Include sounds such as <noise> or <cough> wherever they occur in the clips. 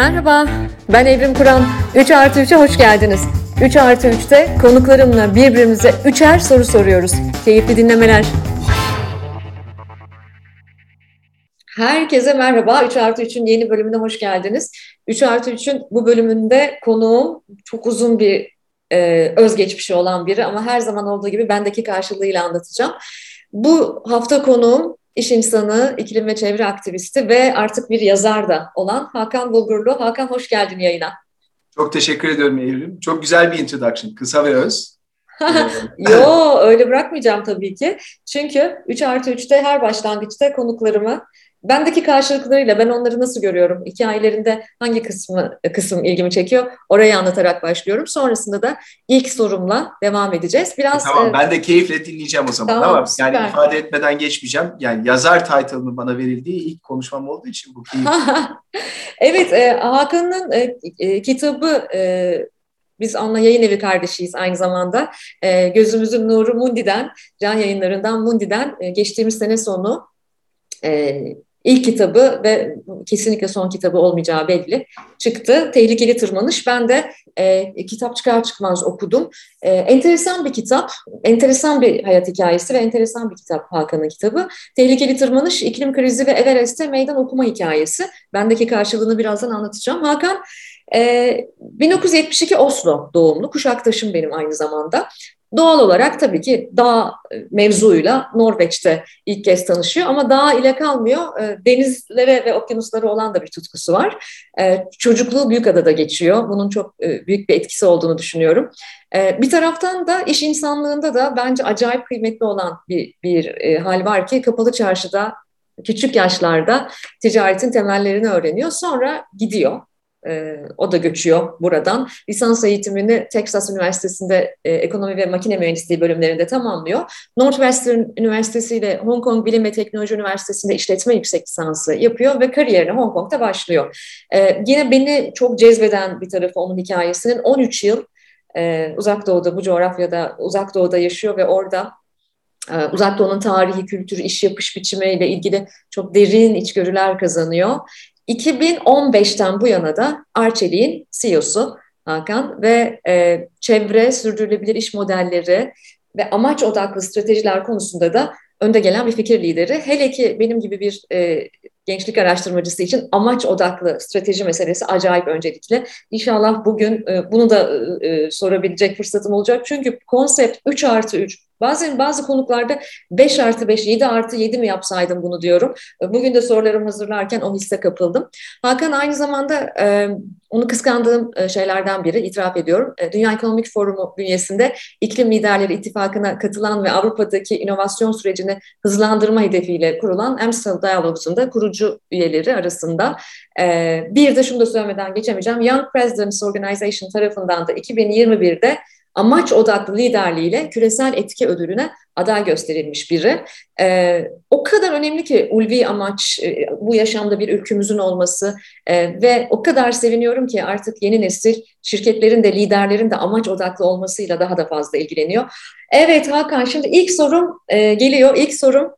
Merhaba, ben Evrim Kur'an. 3 artı 3'e hoş geldiniz. 3 artı 3'te konuklarımla birbirimize üçer soru soruyoruz. Keyifli dinlemeler. Herkese merhaba. 3 artı 3'ün yeni bölümüne hoş geldiniz. 3 artı 3'ün bu bölümünde konuğum çok uzun bir e, özgeçmişi olan biri ama her zaman olduğu gibi bendeki karşılığıyla anlatacağım. Bu hafta konuğum iş insanı, iklim ve çevre aktivisti ve artık bir yazar da olan Hakan Bulgurlu. Hakan hoş geldin yayına. Çok teşekkür ediyorum Evrim. Çok güzel bir introduction. Kısa ve öz. <laughs> Yo öyle bırakmayacağım tabii ki. Çünkü 3 artı 3'te her başlangıçta konuklarımı Bendeki karşılıklarıyla ben onları nasıl görüyorum? Hikayelerinde hangi kısmı kısım ilgimi çekiyor? Orayı anlatarak başlıyorum. Sonrasında da ilk sorumla devam edeceğiz. Biraz Tamam e, ben de keyifle dinleyeceğim o zaman tamam, ama süper. yani ifade etmeden geçmeyeceğim. Yani yazar title'ının bana verildiği ilk konuşmam olduğu için bu keyif. <laughs> evet, e, Hakan'ın e, e, kitabı e, biz onunla yayın evi kardeşiyiz aynı zamanda. E, Gözümüzün Nuru Mundi'den, Can Yayınları'ndan Mundi'den e, geçtiğimiz sene sonu e, ilk kitabı ve kesinlikle son kitabı olmayacağı belli çıktı. Tehlikeli Tırmanış. Ben de e, kitap çıkar çıkmaz okudum. E, enteresan bir kitap, enteresan bir hayat hikayesi ve enteresan bir kitap Hakan'ın kitabı. Tehlikeli Tırmanış, iklim krizi ve Everest'te meydan okuma hikayesi. Bendeki karşılığını birazdan anlatacağım. Hakan e, 1972 Oslo doğumlu, kuşaktaşım benim aynı zamanda. Doğal olarak tabii ki dağ e, mevzuyla Norveç'te ilk kez tanışıyor ama dağ ile kalmıyor. E, denizlere ve okyanuslara olan da bir tutkusu var. E, çocukluğu Büyükada'da geçiyor. Bunun çok büyük bir etkisi olduğunu düşünüyorum. Bir taraftan da iş insanlığında da bence acayip kıymetli olan bir, bir hal var ki kapalı çarşıda küçük yaşlarda ticaretin temellerini öğreniyor. Sonra gidiyor e, o da göçüyor buradan. Lisans eğitimini Texas Üniversitesi'nde e, ekonomi ve makine mühendisliği bölümlerinde tamamlıyor. Northwestern Üniversitesi ile Hong Kong Bilim ve Teknoloji Üniversitesi'nde işletme yüksek lisansı yapıyor ve kariyerine Hong Kong'da başlıyor. E, yine beni çok cezbeden bir tarafı onun hikayesinin 13 yıl e, Uzak Doğu'da, bu coğrafyada Uzak Doğu'da yaşıyor ve orada e, Uzak Doğu'nun tarihi, kültürü, iş yapış biçimiyle ilgili çok derin içgörüler kazanıyor. 2015'ten bu yana da Arçelik'in CEO'su Hakan ve e, çevre, sürdürülebilir iş modelleri ve amaç odaklı stratejiler konusunda da önde gelen bir fikir lideri. Hele ki benim gibi bir e, gençlik araştırmacısı için amaç odaklı strateji meselesi acayip öncelikli. İnşallah bugün e, bunu da e, e sorabilecek fırsatım olacak. Çünkü konsept 3 artı 3 Bazen bazı konuklarda 5 artı 5, 7 artı 7 mi yapsaydım bunu diyorum. Bugün de sorularımı hazırlarken o hisse kapıldım. Hakan aynı zamanda e, onu kıskandığım şeylerden biri, itiraf ediyorum. Dünya Ekonomik Forumu bünyesinde İklim Liderleri İttifakı'na katılan ve Avrupa'daki inovasyon sürecini hızlandırma hedefiyle kurulan Amstel Dialogues'un da kurucu üyeleri arasında. Bir de şunu da söylemeden geçemeyeceğim. Young Presidents Organization tarafından da 2021'de amaç odaklı liderliğiyle küresel etki ödülüne aday gösterilmiş biri. Ee, o kadar önemli ki ulvi amaç e, bu yaşamda bir ülkümüzün olması e, ve o kadar seviniyorum ki artık yeni nesil şirketlerin de liderlerin de amaç odaklı olmasıyla daha da fazla ilgileniyor. Evet Hakan şimdi ilk sorum e, geliyor. İlk sorum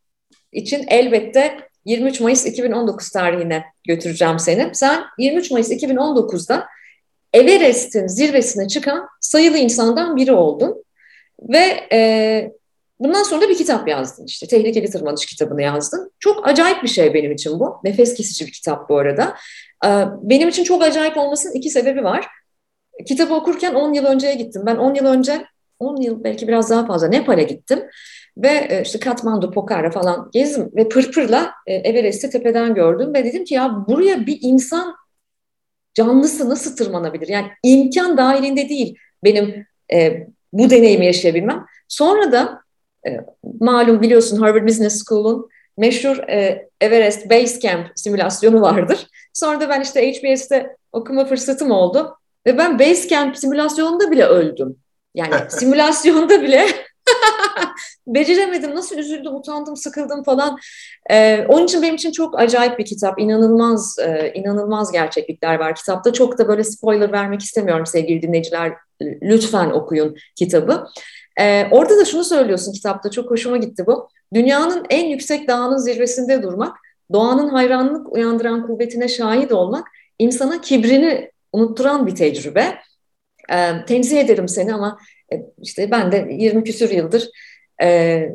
için elbette 23 Mayıs 2019 tarihine götüreceğim seni. Sen 23 Mayıs 2019'da Everest'in zirvesine çıkan sayılı insandan biri oldun. Ve e, bundan sonra da bir kitap yazdın işte. Tehlikeli Tırmanış kitabını yazdın. Çok acayip bir şey benim için bu. Nefes kesici bir kitap bu arada. E, benim için çok acayip olmasının iki sebebi var. Kitabı okurken 10 yıl önceye gittim. Ben 10 yıl önce, 10 yıl belki biraz daha fazla Nepal'e gittim. Ve e, işte Katmandu, Pokhara falan gezdim ve pırpırla e, Everest'i tepeden gördüm ve dedim ki ya buraya bir insan canlısı nasıl tırmanabilir? Yani imkan dahilinde değil benim e, bu deneyimi yaşayabilmem. Sonra da e, malum biliyorsun Harvard Business School'un meşhur e, Everest Base Camp simülasyonu vardır. Sonra da ben işte HBS'te okuma fırsatım oldu ve ben Base Camp simülasyonunda bile öldüm. Yani <laughs> simülasyonda bile <laughs> Beceremedim. Nasıl üzüldüm, utandım, sıkıldım falan. Ee, onun için benim için çok acayip bir kitap. İnanılmaz, e, inanılmaz gerçeklikler var kitapta. Çok da böyle spoiler vermek istemiyorum sevgili dinleyiciler. Lütfen okuyun kitabı. Ee, orada da şunu söylüyorsun kitapta. Çok hoşuma gitti bu. Dünyanın en yüksek dağının zirvesinde durmak, doğanın hayranlık uyandıran kuvvetine şahit olmak, insana kibrini unutturan bir tecrübe. E, tenzih ederim seni ama e, işte ben de 20 küsür yıldır e,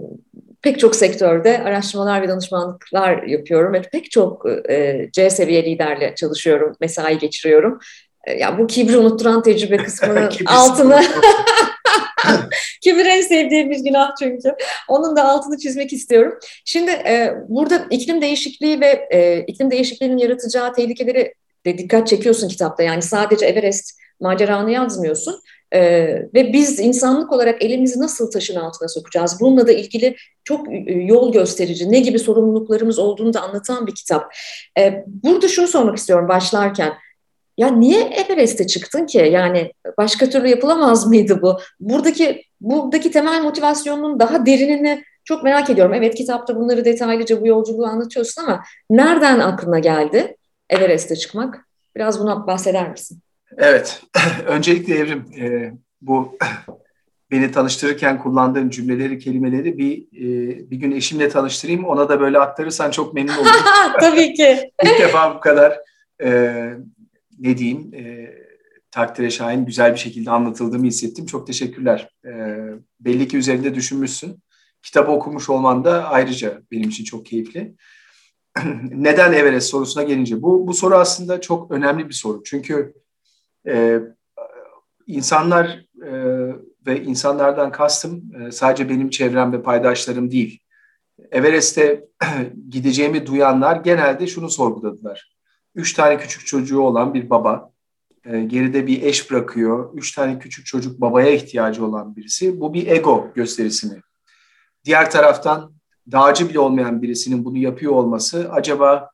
pek çok sektörde araştırmalar ve danışmanlıklar yapıyorum ve pek çok e, C seviye liderle çalışıyorum, mesai geçiriyorum. E, ya bu kibri unutturan tecrübe kısmının <laughs> altını <laughs> Kibir en sevdiğim bir günah çünkü. Onun da altını çizmek istiyorum. Şimdi e, burada iklim değişikliği ve e, iklim değişikliğinin yaratacağı tehlikeleri de dikkat çekiyorsun kitapta. Yani sadece Everest maceranı yazmıyorsun. Ee, ve biz insanlık olarak elimizi nasıl taşın altına sokacağız? Bununla da ilgili çok e, yol gösterici, ne gibi sorumluluklarımız olduğunu da anlatan bir kitap. Ee, burada şunu sormak istiyorum başlarken. Ya niye Everest'e çıktın ki? Yani başka türlü yapılamaz mıydı bu? Buradaki buradaki temel motivasyonun daha derinini çok merak ediyorum. Evet kitapta bunları detaylıca bu yolculuğu anlatıyorsun ama nereden aklına geldi Everest'e çıkmak? Biraz buna bahseder misin? Evet. <laughs> Öncelikle Evrim e, bu <laughs> beni tanıştırırken kullandığım cümleleri, kelimeleri bir e, bir gün eşimle tanıştırayım. Ona da böyle aktarırsan çok memnun <laughs> olurum. Tabii ki. İlk defa bu kadar e, ne diyeyim e, takdire şahin güzel bir şekilde anlatıldığımı hissettim. Çok teşekkürler. E, belli ki üzerinde düşünmüşsün. Kitabı okumuş olman da ayrıca benim için çok keyifli. <clears throat> Neden Everest sorusuna gelince bu bu soru aslında çok önemli bir soru. Çünkü e, insanlar e, ve insanlardan kastım e, sadece benim çevrem ve paydaşlarım değil. Everest'e <clears throat> gideceğimi duyanlar genelde şunu sorguladılar. Üç tane küçük çocuğu olan bir baba, e, geride bir eş bırakıyor. Üç tane küçük çocuk babaya ihtiyacı olan birisi. Bu bir ego gösterisi mi? Diğer taraftan dağcı bile olmayan birisinin bunu yapıyor olması acaba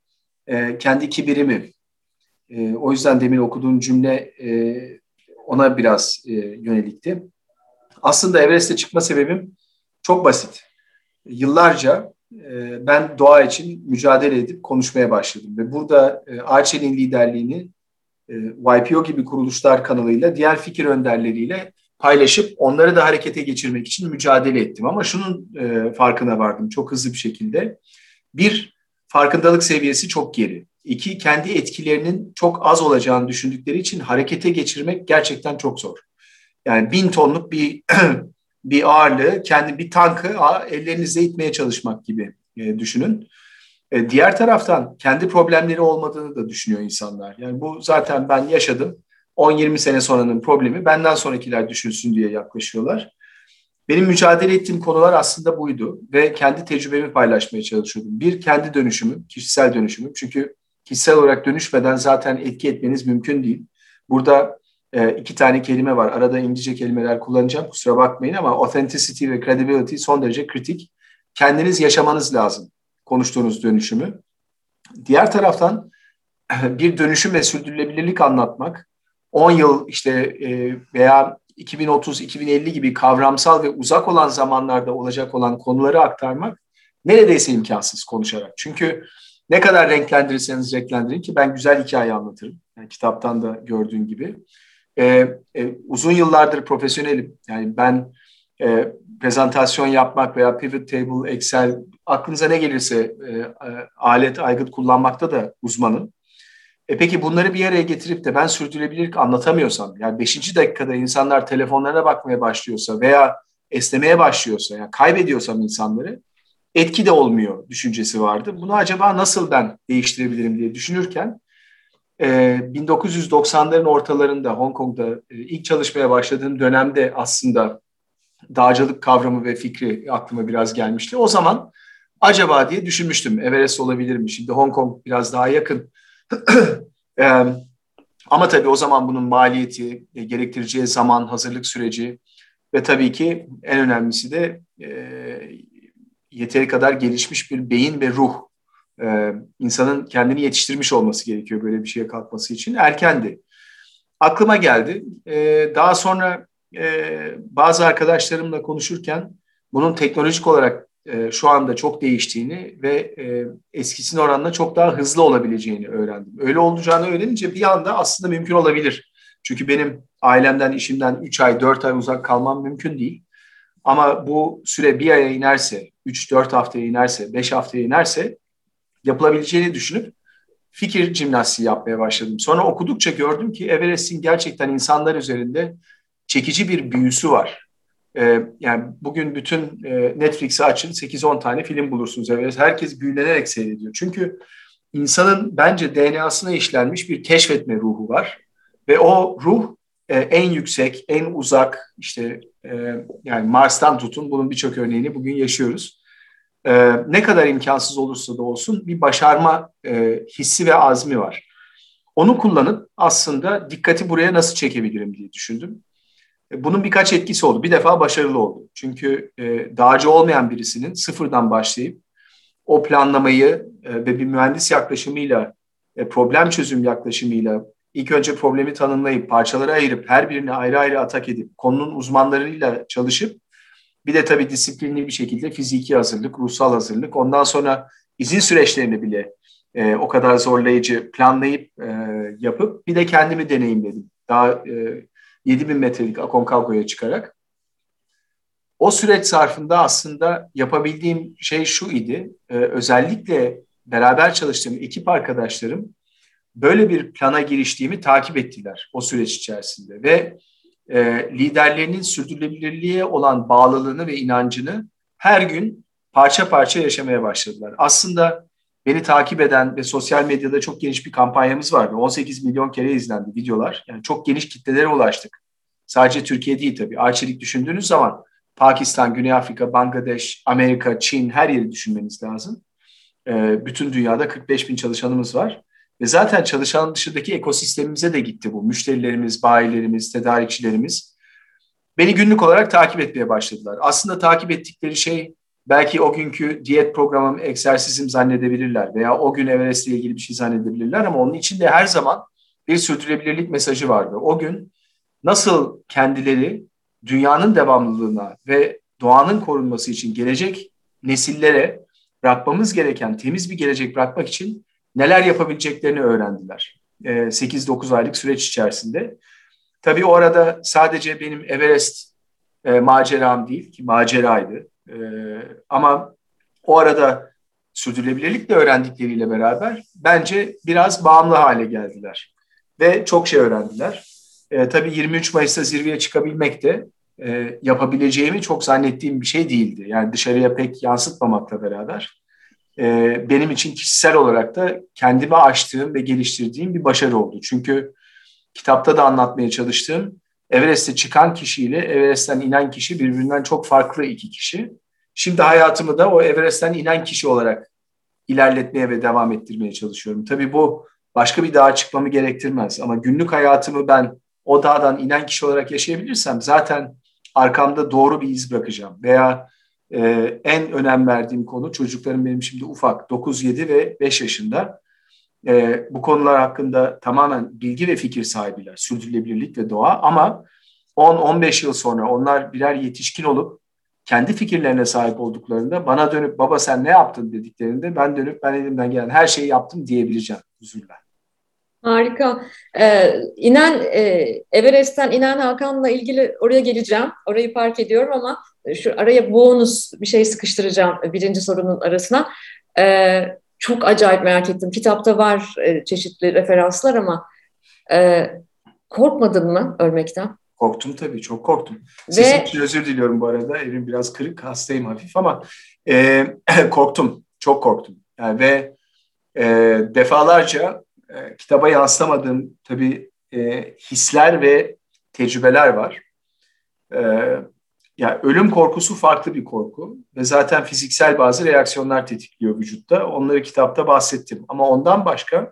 e, kendi kibiri mi? E, o yüzden demin okuduğun cümle e, ona biraz e, yönelikti. Aslında Everest'e çıkma sebebim çok basit. Yıllarca e, ben doğa için mücadele edip konuşmaya başladım. Ve burada e, Arçelik'in liderliğini e, YPO gibi kuruluşlar kanalıyla diğer fikir önderleriyle paylaşıp onları da harekete geçirmek için mücadele ettim. Ama şunun e, farkına vardım çok hızlı bir şekilde. Bir, farkındalık seviyesi çok geri. İki, kendi etkilerinin çok az olacağını düşündükleri için harekete geçirmek gerçekten çok zor. Yani bin tonluk bir <clears throat> bir ağırlığı, kendi bir tankı ellerinizle itmeye çalışmak gibi e, düşünün. E, diğer taraftan kendi problemleri olmadığını da düşünüyor insanlar. Yani bu zaten ben yaşadım. 10-20 sene sonranın problemi benden sonrakiler düşünsün diye yaklaşıyorlar. Benim mücadele ettiğim konular aslında buydu ve kendi tecrübemi paylaşmaya çalışıyordum. Bir, kendi dönüşümüm, kişisel dönüşümüm. Çünkü kişisel olarak dönüşmeden zaten etki etmeniz mümkün değil. Burada e, iki tane kelime var. Arada İngilizce kelimeler kullanacağım. Kusura bakmayın ama authenticity ve credibility son derece kritik. Kendiniz yaşamanız lazım konuştuğunuz dönüşümü. Diğer taraftan <clears throat> bir dönüşüm ve sürdürülebilirlik anlatmak 10 yıl işte e, veya 2030-2050 gibi kavramsal ve uzak olan zamanlarda olacak olan konuları aktarmak neredeyse imkansız konuşarak. Çünkü ne kadar renklendirirseniz renklendirin ki ben güzel hikaye anlatırım. Yani kitaptan da gördüğün gibi. E, e, uzun yıllardır profesyonelim. Yani ben e, prezentasyon yapmak veya pivot table, Excel, aklınıza ne gelirse e, e, alet, aygıt kullanmakta da uzmanım. E peki bunları bir araya getirip de ben sürdürülebilirlik anlatamıyorsam, yani beşinci dakikada insanlar telefonlarına bakmaya başlıyorsa veya esnemeye başlıyorsa, yani kaybediyorsam insanları, etki de olmuyor düşüncesi vardı. Bunu acaba nasıl ben değiştirebilirim diye düşünürken 1990'ların ee, ortalarında Hong Kong'da e, ilk çalışmaya başladığım dönemde aslında dağcılık kavramı ve fikri aklıma biraz gelmişti. O zaman acaba diye düşünmüştüm Everest olabilir mi? Şimdi Hong Kong biraz daha yakın. <clears throat> ama tabii o zaman bunun maliyeti, e, gerektireceği zaman, hazırlık süreci ve tabii ki en önemlisi de e, yeteri kadar gelişmiş bir beyin ve ruh e, insanın kendini yetiştirmiş olması gerekiyor böyle bir şeye kalkması için. Erkendi. Aklıma geldi. E, daha sonra e, bazı arkadaşlarımla konuşurken bunun teknolojik olarak e, şu anda çok değiştiğini ve e, eskisine oranla çok daha hızlı olabileceğini öğrendim. Öyle olacağını öğrenince bir anda aslında mümkün olabilir. Çünkü benim ailemden, işimden 3 ay, 4 ay uzak kalmam mümkün değil. Ama bu süre bir aya inerse, 3-4 haftaya inerse, 5 haftaya inerse yapılabileceğini düşünüp fikir jimnastiği yapmaya başladım. Sonra okudukça gördüm ki Everest'in gerçekten insanlar üzerinde çekici bir büyüsü var. Ee, yani bugün bütün e, Netflix'i açın 8-10 tane film bulursunuz Everest. Herkes büyülenerek seyrediyor. Çünkü insanın bence DNA'sına işlenmiş bir keşfetme ruhu var. Ve o ruh e, en yüksek, en uzak işte e, yani Mars'tan tutun bunun birçok örneğini bugün yaşıyoruz. E, ne kadar imkansız olursa da olsun bir başarma e, hissi ve azmi var. Onu kullanıp aslında dikkati buraya nasıl çekebilirim diye düşündüm. E, bunun birkaç etkisi oldu. Bir defa başarılı oldu. Çünkü e, dağcı olmayan birisinin sıfırdan başlayıp o planlamayı e, ve bir mühendis yaklaşımıyla, problem çözüm yaklaşımıyla ilk önce problemi tanımlayıp, parçalara ayırıp, her birini ayrı ayrı atak edip, konunun uzmanlarıyla çalışıp, bir de tabii disiplinli bir şekilde fiziki hazırlık, ruhsal hazırlık, ondan sonra izin süreçlerini bile e, o kadar zorlayıcı planlayıp e, yapıp, bir de kendimi deneyimledim. Daha e, 7000 metrelik Aconcagü'ye çıkarak. O süreç zarfında aslında yapabildiğim şey şu idi. E, özellikle beraber çalıştığım ekip arkadaşlarım böyle bir plana giriştiğimi takip ettiler o süreç içerisinde ve e, liderlerinin sürdürülebilirliğe olan bağlılığını ve inancını her gün parça parça yaşamaya başladılar. Aslında beni takip eden ve sosyal medyada çok geniş bir kampanyamız vardı. 18 milyon kere izlendi videolar. Yani çok geniş kitlelere ulaştık. Sadece Türkiye değil tabii. Arçelik düşündüğünüz zaman Pakistan, Güney Afrika, Bangladeş, Amerika, Çin her yeri düşünmeniz lazım. E, bütün dünyada 45 bin çalışanımız var. Ve zaten çalışan dışındaki ekosistemimize de gitti bu. Müşterilerimiz, bayilerimiz, tedarikçilerimiz. Beni günlük olarak takip etmeye başladılar. Aslında takip ettikleri şey belki o günkü diyet programım, egzersizim zannedebilirler veya o gün Everest ile ilgili bir şey zannedebilirler ama onun içinde her zaman bir sürdürülebilirlik mesajı vardı. O gün nasıl kendileri dünyanın devamlılığına ve doğanın korunması için gelecek nesillere bırakmamız gereken temiz bir gelecek bırakmak için neler yapabileceklerini öğrendiler. 8-9 aylık süreç içerisinde. Tabii o arada sadece benim Everest e, maceram değil ki maceraydı. E, ama o arada sürdürülebilirlikle öğrendikleriyle beraber bence biraz bağımlı hale geldiler. Ve çok şey öğrendiler. E, tabii 23 Mayıs'ta zirveye çıkabilmek de e, yapabileceğimi çok zannettiğim bir şey değildi. Yani dışarıya pek yansıtmamakla beraber e, benim için kişisel olarak da kendime açtığım ve geliştirdiğim bir başarı oldu. Çünkü kitapta da anlatmaya çalıştığım Everest'e çıkan kişiyle Everest'ten inen kişi birbirinden çok farklı iki kişi. Şimdi hayatımı da o Everest'ten inen kişi olarak ilerletmeye ve devam ettirmeye çalışıyorum. Tabii bu başka bir dağa çıkmamı gerektirmez ama günlük hayatımı ben o dağdan inen kişi olarak yaşayabilirsem zaten arkamda doğru bir iz bırakacağım. Veya e, en önem verdiğim konu çocuklarım benim şimdi ufak 9, 7 ve 5 yaşında. E, bu konular hakkında tamamen bilgi ve fikir sahibiler. Sürdürülebilirlik ve doğa ama 10-15 yıl sonra onlar birer yetişkin olup kendi fikirlerine sahip olduklarında bana dönüp baba sen ne yaptın dediklerinde ben dönüp ben elimden gelen her şeyi yaptım diyebileceğim huzurla. Harika. Ee, inen e, Everest'ten inen Hakan'la ilgili oraya geleceğim. Orayı park ediyorum ama şu araya bonus bir şey sıkıştıracağım birinci sorunun arasına. Ee, çok acayip merak ettim. Kitapta var e, çeşitli referanslar ama e, korkmadın mı ölmekten? Korktum tabii, çok korktum. Sesim Ve... için özür diliyorum bu arada. Evim biraz kırık, hastayım hafif ama e, <clears throat> korktum, çok korktum. Yani ve e, defalarca e, kitaba yansıtamadığım tabii e, hisler ve tecrübeler var. E, yani ölüm korkusu farklı bir korku ve zaten fiziksel bazı reaksiyonlar tetikliyor vücutta. Onları kitapta bahsettim. Ama ondan başka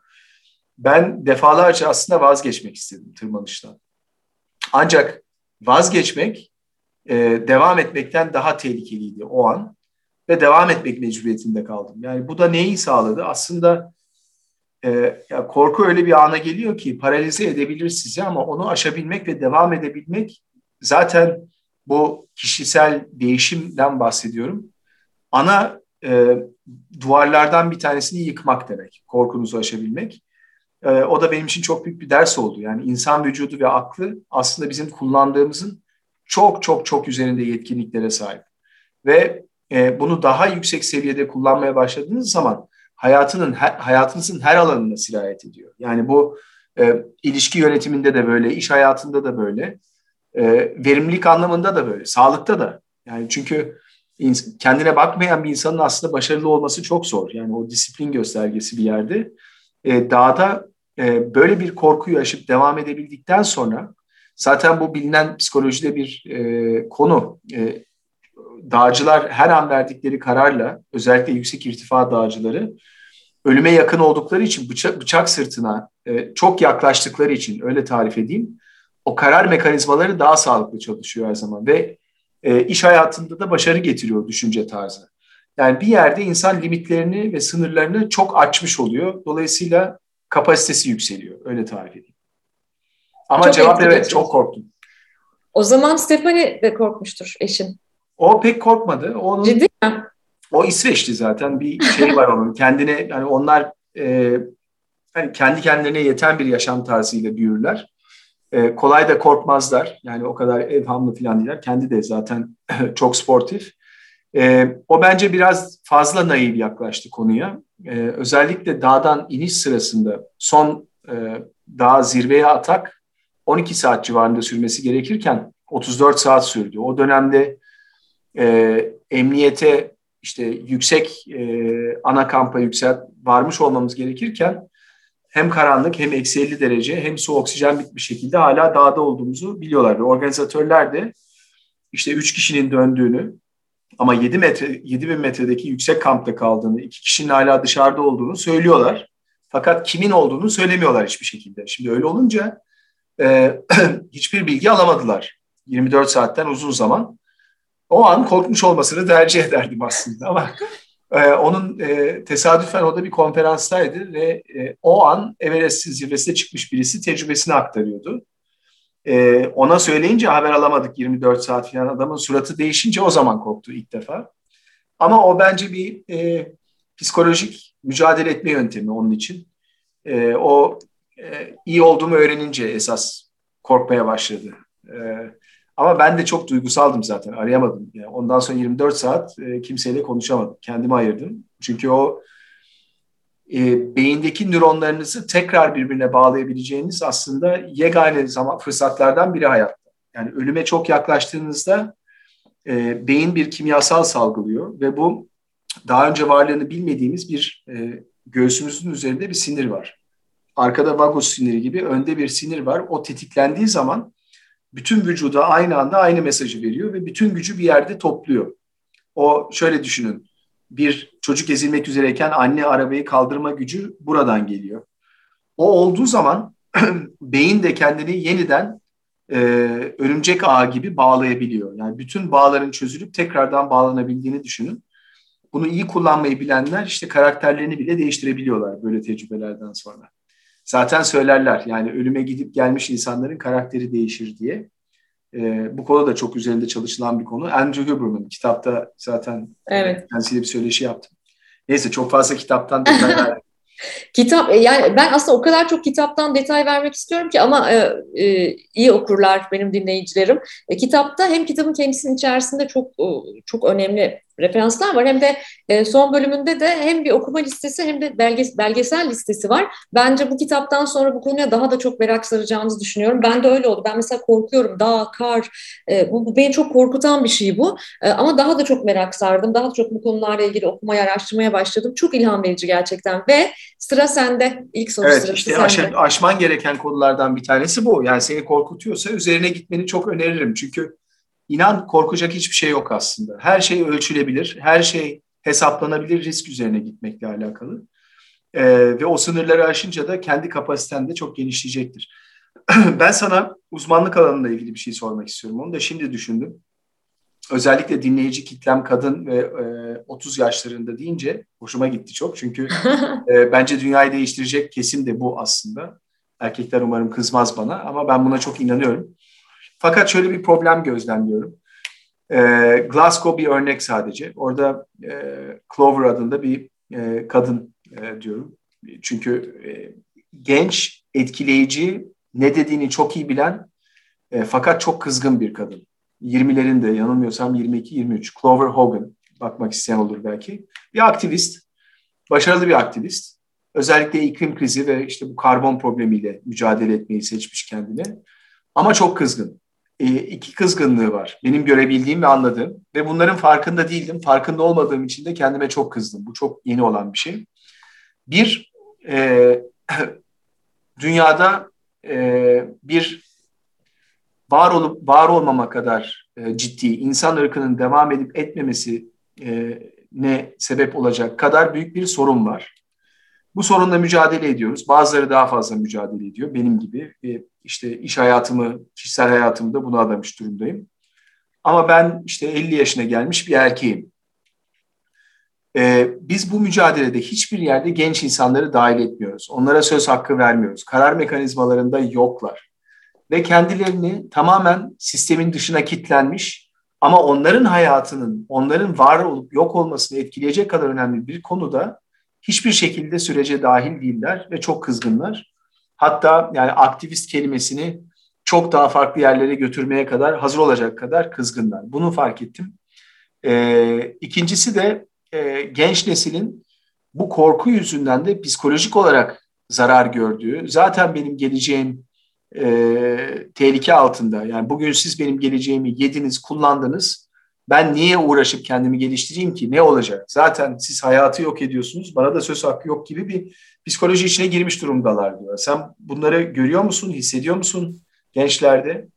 ben defalarca aslında vazgeçmek istedim tırmanıştan. Ancak vazgeçmek e, devam etmekten daha tehlikeliydi o an ve devam etmek mecburiyetinde kaldım. Yani bu da neyi sağladı? Aslında e, ya korku öyle bir ana geliyor ki paralize edebilir sizi ama onu aşabilmek ve devam edebilmek zaten bu kişisel değişimden bahsediyorum. Ana e, duvarlardan bir tanesini yıkmak demek, korkunuzu aşabilmek. E, o da benim için çok büyük bir ders oldu. Yani insan vücudu ve aklı aslında bizim kullandığımızın çok çok çok üzerinde yetkinliklere sahip. Ve e, bunu daha yüksek seviyede kullanmaya başladığınız zaman hayatının her, hayatınızın her alanına sirayet ediyor. Yani bu e, ilişki yönetiminde de böyle, iş hayatında da böyle, e, verimlilik anlamında da böyle, sağlıkta da. Yani çünkü kendine bakmayan bir insanın aslında başarılı olması çok zor. Yani o disiplin göstergesi bir yerde. E, dağda e, böyle bir korkuyu aşıp devam edebildikten sonra zaten bu bilinen psikolojide bir e, konu. E, dağcılar her an verdikleri kararla özellikle yüksek irtifa dağcıları ölüme yakın oldukları için bıçak, bıçak sırtına e, çok yaklaştıkları için öyle tarif edeyim o karar mekanizmaları daha sağlıklı çalışıyor her zaman ve e, iş hayatında da başarı getiriyor düşünce tarzı. Yani bir yerde insan limitlerini ve sınırlarını çok açmış oluyor. Dolayısıyla kapasitesi yükseliyor. Öyle tarif edeyim. Ama çok cevap evet çok korktum. O zaman Stefani de korkmuştur eşin. O pek korkmadı. Onun, Ciddi mi? O İsveçli zaten bir şey var onun. Kendine yani onlar e, hani kendi kendilerine yeten bir yaşam tarzıyla büyürler. E, kolay da korkmazlar. Yani o kadar evhamlı falan değiller. Kendi de zaten <laughs> çok sportif. E, o bence biraz fazla naif yaklaştı konuya. E, özellikle dağdan iniş sırasında son e, dağ zirveye atak 12 saat civarında sürmesi gerekirken 34 saat sürdü. O dönemde e, emniyete işte yüksek e, ana kampa yükselt varmış olmamız gerekirken hem karanlık hem eksi 50 derece hem su oksijen bitmiş şekilde hala dağda olduğumuzu biliyorlar. Ve organizatörler de işte 3 kişinin döndüğünü ama 7 metre 7 bin metredeki yüksek kampta kaldığını, iki kişinin hala dışarıda olduğunu söylüyorlar. Fakat kimin olduğunu söylemiyorlar hiçbir şekilde. Şimdi öyle olunca e, <clears throat> hiçbir bilgi alamadılar. 24 saatten uzun zaman. O an korkmuş olmasını tercih ederdim aslında ama e, onun e, tesadüfen o da bir konferanstaydı ve e, o an Everest zirvesine çıkmış birisi tecrübesini aktarıyordu. E, ona söyleyince haber alamadık 24 saat falan adamın suratı değişince o zaman korktu ilk defa. Ama o bence bir e, psikolojik mücadele etme yöntemi onun için. E, o e, iyi olduğumu öğrenince esas korkmaya başladı. E, ama ben de çok duygusaldım zaten. Arayamadım. Yani ondan sonra 24 saat e, kimseyle konuşamadım. Kendimi ayırdım. Çünkü o e, beyindeki nöronlarınızı tekrar birbirine bağlayabileceğiniz aslında yegane zaman fırsatlardan biri hayatta. Yani ölüme çok yaklaştığınızda e, beyin bir kimyasal salgılıyor ve bu daha önce varlığını bilmediğimiz bir e, göğsümüzün üzerinde bir sinir var. Arkada vagus siniri gibi önde bir sinir var. O tetiklendiği zaman bütün vücuda aynı anda aynı mesajı veriyor ve bütün gücü bir yerde topluyor. O şöyle düşünün. Bir çocuk ezilmek üzereyken anne arabayı kaldırma gücü buradan geliyor. O olduğu zaman <clears throat> beyin de kendini yeniden e, örümcek ağı gibi bağlayabiliyor. Yani bütün bağların çözülüp tekrardan bağlanabildiğini düşünün. Bunu iyi kullanmayı bilenler işte karakterlerini bile değiştirebiliyorlar böyle tecrübelerden sonra. Zaten söylerler yani ölüme gidip gelmiş insanların karakteri değişir diye. E, bu konuda da çok üzerinde çalışılan bir konu. Andrew Huberman kitapta zaten evet. kendisiyle bir söyleşi yaptım. Neyse çok fazla kitaptan detaylar <laughs> Kitap e, yani ben aslında o kadar çok kitaptan detay vermek istiyorum ki ama e, e, iyi okurlar benim dinleyicilerim. E, kitapta hem kitabın kendisinin içerisinde çok e, çok önemli referanslar var. Hem de e, son bölümünde de hem bir okuma listesi hem de belges belgesel listesi var. Bence bu kitaptan sonra bu konuya daha da çok merak saracağınızı düşünüyorum. Ben de öyle oldu. Ben mesela korkuyorum. Dağ, kar, e, bu, bu beni çok korkutan bir şey bu. E, ama daha da çok merak sardım. Daha da çok bu konularla ilgili okumaya, araştırmaya başladım. Çok ilham verici gerçekten. Ve sıra sende. İlk soru evet, sırası işte sende. Aş aşman gereken konulardan bir tanesi bu. Yani seni korkutuyorsa üzerine gitmeni çok öneririm. Çünkü İnan korkacak hiçbir şey yok aslında. Her şey ölçülebilir, her şey hesaplanabilir risk üzerine gitmekle alakalı. Ee, ve o sınırları aşınca da kendi kapasiten de çok genişleyecektir. <clears throat> ben sana uzmanlık alanıyla ilgili bir şey sormak istiyorum. Onu da şimdi düşündüm. Özellikle dinleyici kitlem kadın ve e, 30 yaşlarında deyince hoşuma gitti çok. Çünkü <laughs> e, bence dünyayı değiştirecek kesim de bu aslında. Erkekler umarım kızmaz bana ama ben buna çok inanıyorum. Fakat şöyle bir problem gözlemliyorum. E, Glasgow bir örnek sadece. Orada e, Clover adında bir e, kadın e, diyorum. Çünkü e, genç, etkileyici, ne dediğini çok iyi bilen e, fakat çok kızgın bir kadın. 20'lerinde yanılmıyorsam 22-23. Clover Hogan. Bakmak isteyen olur belki. Bir aktivist. başarılı bir aktivist. Özellikle iklim krizi ve işte bu karbon problemiyle mücadele etmeyi seçmiş kendine. Ama çok kızgın. E, iki kızgınlığı var. Benim görebildiğim ve anladığım. Ve bunların farkında değildim. Farkında olmadığım için de kendime çok kızdım. Bu çok yeni olan bir şey. Bir, e, <clears throat> dünyada e, bir var olup var olmama kadar e, ciddi insan ırkının devam edip etmemesi e, ne sebep olacak kadar büyük bir sorun var. Bu sorunla mücadele ediyoruz. Bazıları daha fazla mücadele ediyor. Benim gibi e, işte iş hayatımı, kişisel hayatımı da buna adamış durumdayım. Ama ben işte 50 yaşına gelmiş bir erkeğim. Ee, biz bu mücadelede hiçbir yerde genç insanları dahil etmiyoruz. Onlara söz hakkı vermiyoruz. Karar mekanizmalarında yoklar. Ve kendilerini tamamen sistemin dışına kitlenmiş ama onların hayatının, onların var olup yok olmasını etkileyecek kadar önemli bir konuda hiçbir şekilde sürece dahil değiller ve çok kızgınlar. Hatta yani aktivist kelimesini çok daha farklı yerlere götürmeye kadar hazır olacak kadar kızgınlar. Bunu fark ettim. Ee, ikincisi de e, genç neslin bu korku yüzünden de psikolojik olarak zarar gördüğü, zaten benim geleceğim e, tehlike altında. Yani bugün siz benim geleceğimi yediniz, kullandınız. Ben niye uğraşıp kendimi geliştireyim ki? Ne olacak? Zaten siz hayatı yok ediyorsunuz. Bana da söz hakkı yok gibi bir psikoloji içine girmiş durumdalar diyor. Sen bunları görüyor musun, hissediyor musun gençlerde?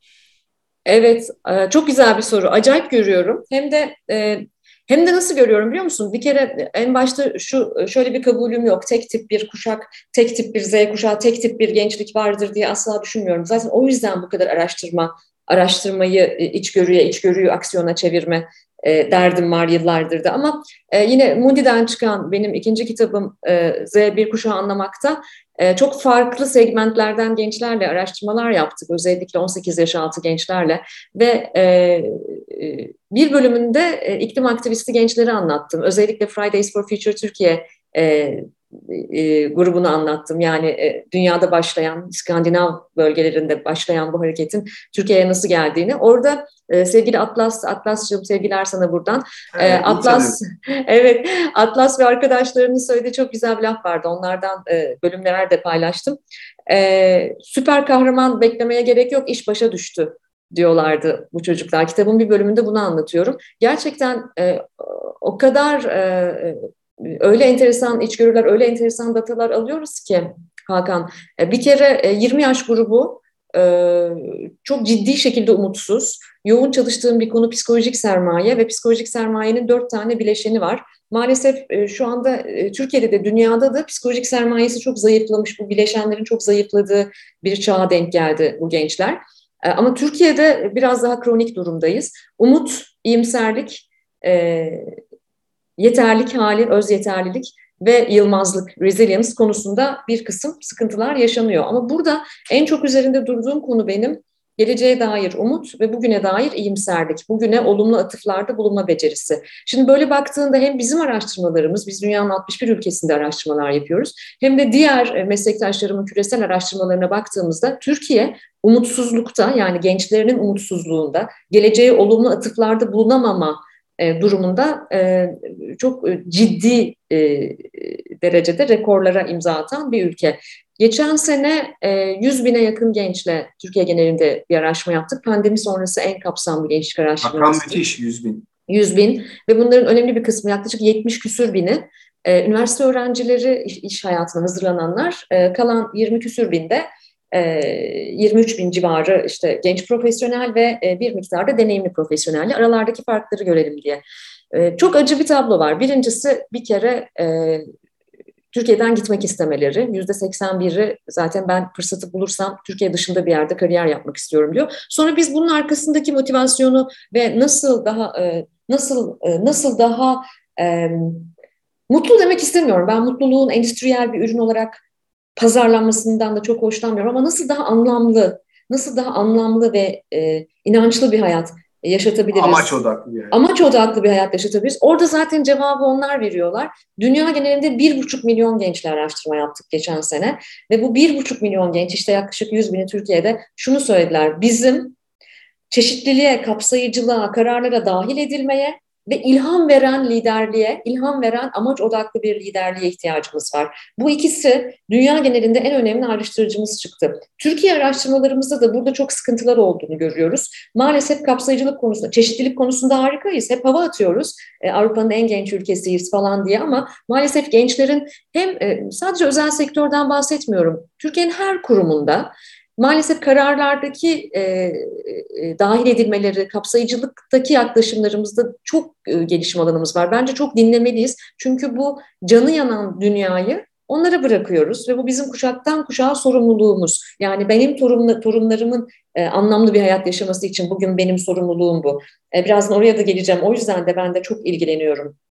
Evet, e, çok güzel bir soru. Acayip görüyorum. Hem de e, hem de nasıl görüyorum biliyor musun? Bir kere en başta şu şöyle bir kabulüm yok. Tek tip bir kuşak, tek tip bir Z kuşağı, tek tip bir gençlik vardır diye asla düşünmüyorum. Zaten o yüzden bu kadar araştırma, araştırmayı e, içgörüye, içgörüyü aksiyona çevirme e, derdim var yıllardır da. Ama e, yine Moody'den çıkan benim ikinci kitabım e, Z1 kuşağı anlamakta çok farklı segmentlerden gençlerle araştırmalar yaptık. Özellikle 18 yaş altı gençlerle ve bir bölümünde iklim aktivisti gençleri anlattım. Özellikle Fridays for Future Türkiye e, grubunu anlattım. Yani e, dünyada başlayan, İskandinav bölgelerinde başlayan bu hareketin Türkiye'ye nasıl geldiğini. Orada e, sevgili Atlas, Atlas'cığım sevgiler sana buradan. E, evet, Atlas, <laughs> evet, Atlas ve arkadaşlarının söylediği çok güzel bir laf vardı. Onlardan e, bölümler de paylaştım. E, süper kahraman beklemeye gerek yok, iş başa düştü diyorlardı bu çocuklar. Kitabın bir bölümünde bunu anlatıyorum. Gerçekten e, o kadar e, öyle enteresan içgörüler, öyle enteresan datalar alıyoruz ki Hakan. E, bir kere 20 e, yaş grubu e, çok ciddi şekilde umutsuz. Yoğun çalıştığım bir konu psikolojik sermaye ve psikolojik sermayenin dört tane bileşeni var. Maalesef şu anda Türkiye'de de dünyada da psikolojik sermayesi çok zayıflamış, bu bileşenlerin çok zayıfladığı bir çağa denk geldi bu gençler. Ama Türkiye'de biraz daha kronik durumdayız. Umut, iyimserlik, yeterlik hali, öz yeterlilik ve yılmazlık, resilience konusunda bir kısım sıkıntılar yaşanıyor. Ama burada en çok üzerinde durduğum konu benim geleceğe dair umut ve bugüne dair iyimserlik, bugüne olumlu atıflarda bulunma becerisi. Şimdi böyle baktığında hem bizim araştırmalarımız, biz dünyanın 61 ülkesinde araştırmalar yapıyoruz, hem de diğer e, meslektaşlarımın küresel araştırmalarına baktığımızda Türkiye umutsuzlukta yani gençlerinin umutsuzluğunda, geleceğe olumlu atıflarda bulunamama e, durumunda e, çok e, ciddi e, derecede rekorlara imza atan bir ülke. Geçen sene e, 100 bine yakın gençle Türkiye genelinde bir araştırma yaptık. Pandemi sonrası en kapsamlı gençlik araştırması. Rakam müthiş 100 bin. 100 bin ve bunların önemli bir kısmı yaklaşık 70 küsür bini e, üniversite öğrencileri iş, iş hayatına hazırlananlar e, kalan 20 küsür binde 23 bin civarı işte genç profesyonel ve bir miktarda deneyimli profesyonel aralardaki farkları görelim diye. Çok acı bir tablo var. Birincisi bir kere Türkiye'den gitmek istemeleri. Yüzde 81'i zaten ben fırsatı bulursam Türkiye dışında bir yerde kariyer yapmak istiyorum diyor. Sonra biz bunun arkasındaki motivasyonu ve nasıl daha nasıl nasıl daha mutlu demek istemiyorum. Ben mutluluğun endüstriyel bir ürün olarak pazarlanmasından da çok hoşlanmıyorum ama nasıl daha anlamlı, nasıl daha anlamlı ve e, inançlı bir hayat yaşatabiliriz? Amaç odaklı bir hayat. Amaç odaklı bir hayat yaşatabiliriz. Orada zaten cevabı onlar veriyorlar. Dünya genelinde bir buçuk milyon gençle araştırma yaptık geçen sene ve bu bir buçuk milyon genç işte yaklaşık yüz bini Türkiye'de şunu söylediler. Bizim çeşitliliğe, kapsayıcılığa, kararlara dahil edilmeye ve ilham veren liderliğe, ilham veren amaç odaklı bir liderliğe ihtiyacımız var. Bu ikisi dünya genelinde en önemli araştırıcımız çıktı. Türkiye araştırmalarımızda da burada çok sıkıntılar olduğunu görüyoruz. Maalesef kapsayıcılık konusunda, çeşitlilik konusunda harikayız. Hep hava atıyoruz. E, Avrupa'nın en genç ülkesiyiz falan diye ama maalesef gençlerin hem e, sadece özel sektörden bahsetmiyorum. Türkiye'nin her kurumunda maalesef kararlardaki e, e, dahil edilmeleri, kapsayıcılıktaki yaklaşımlarımızda çok e, gelişim alanımız var. Bence çok dinlemeliyiz. Çünkü bu canı yanan dünyayı onlara bırakıyoruz ve bu bizim kuşaktan kuşağa sorumluluğumuz. Yani benim torunla, torunlarımın e, anlamlı bir hayat yaşaması için bugün benim sorumluluğum bu. E, birazdan oraya da geleceğim. O yüzden de ben de çok ilgileniyorum e,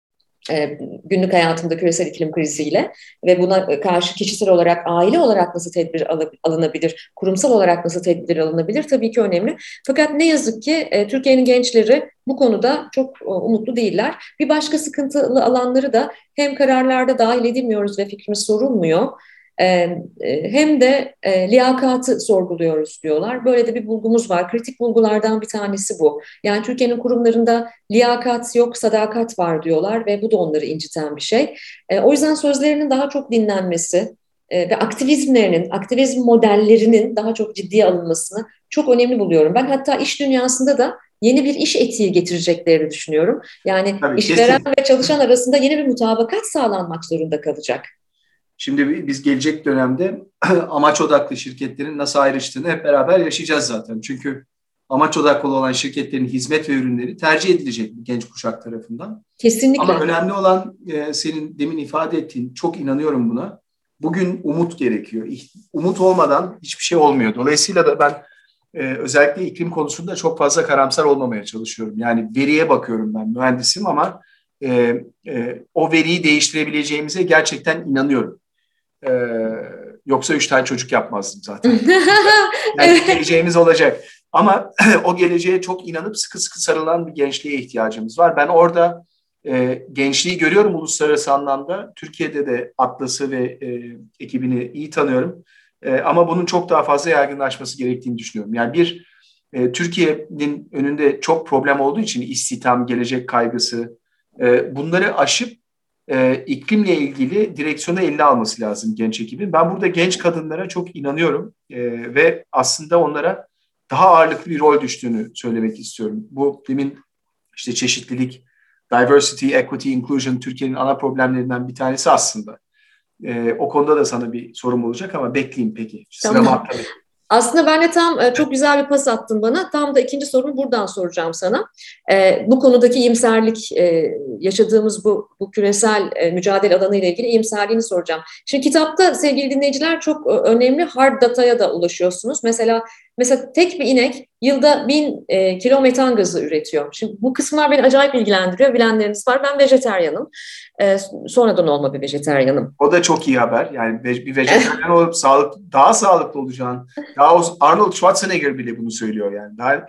günlük hayatımda küresel iklim kriziyle ve buna karşı kişisel olarak, aile olarak nasıl tedbir alınabilir, kurumsal olarak nasıl tedbir alınabilir tabii ki önemli. Fakat ne yazık ki e, Türkiye'nin gençleri bu konuda çok umutlu değiller. Bir başka sıkıntılı alanları da hem kararlarda dahil edilmiyoruz ve fikrimiz sorulmuyor e, hem de e, liyakatı sorguluyoruz diyorlar. Böyle de bir bulgumuz var. Kritik bulgulardan bir tanesi bu. Yani Türkiye'nin kurumlarında liyakat yok, sadakat var diyorlar ve bu da onları inciten bir şey. E, o yüzden sözlerinin daha çok dinlenmesi ve aktivizmlerinin, aktivizm modellerinin daha çok ciddiye alınmasını çok önemli buluyorum. Ben hatta iş dünyasında da yeni bir iş etiği getireceklerini düşünüyorum. Yani Tabii, işveren kesin. ve çalışan arasında yeni bir mutabakat sağlanmak zorunda kalacak. Şimdi biz gelecek dönemde <clears throat> amaç odaklı şirketlerin nasıl ayrıştığını hep beraber yaşayacağız zaten. Çünkü amaç odaklı olan şirketlerin hizmet ve ürünleri tercih edilecek genç kuşak tarafından. Kesinlikle. Ama önemli olan e, senin demin ifade ettiğin, çok inanıyorum buna. Bugün umut gerekiyor. Umut olmadan hiçbir şey olmuyor. Dolayısıyla da ben e, özellikle iklim konusunda çok fazla karamsar olmamaya çalışıyorum. Yani veriye bakıyorum ben mühendisim ama e, o veriyi değiştirebileceğimize gerçekten inanıyorum. Ee, yoksa üç tane çocuk yapmazdım zaten. <laughs> Yani geleceğimiz olacak. Ama <clears throat> o geleceğe çok inanıp sıkı sıkı sarılan bir gençliğe ihtiyacımız var. Ben orada e, gençliği görüyorum uluslararası anlamda. Türkiye'de de Atlas'ı ve e, ekibini iyi tanıyorum. E, ama bunun çok daha fazla yaygınlaşması gerektiğini düşünüyorum. Yani bir, e, Türkiye'nin önünde çok problem olduğu için istihdam, gelecek kaygısı, e, bunları aşıp e, iklimle ilgili direksiyonu eline alması lazım genç ekibin. Ben burada genç kadınlara çok inanıyorum e, ve aslında onlara daha ağırlıklı bir rol düştüğünü söylemek istiyorum. Bu demin işte çeşitlilik, diversity, equity, inclusion Türkiye'nin ana problemlerinden bir tanesi aslında. E, o konuda da sana bir sorum olacak ama bekleyeyim peki. Tamam. Sırama aslında ben de tam e, çok güzel bir pas attın bana. Tam da ikinci sorumu buradan soracağım sana. E, bu konudaki iyimserlik, e, yaşadığımız bu, bu küresel mücadele alanı ile ilgili iyimserliğini soracağım. Şimdi kitapta sevgili dinleyiciler çok önemli hard data'ya da ulaşıyorsunuz. Mesela Mesela tek bir inek yılda bin e, kilo metan gazı üretiyor. Şimdi bu kısımlar beni acayip ilgilendiriyor. Bilenleriniz var. Ben vejeteryanım. E, sonradan olma bir vejeteryanım. O da çok iyi haber. Yani bir vejeteryan <laughs> olup sağlık, daha sağlıklı olacağın. Daha Arnold Schwarzenegger bile bunu söylüyor yani. Daha,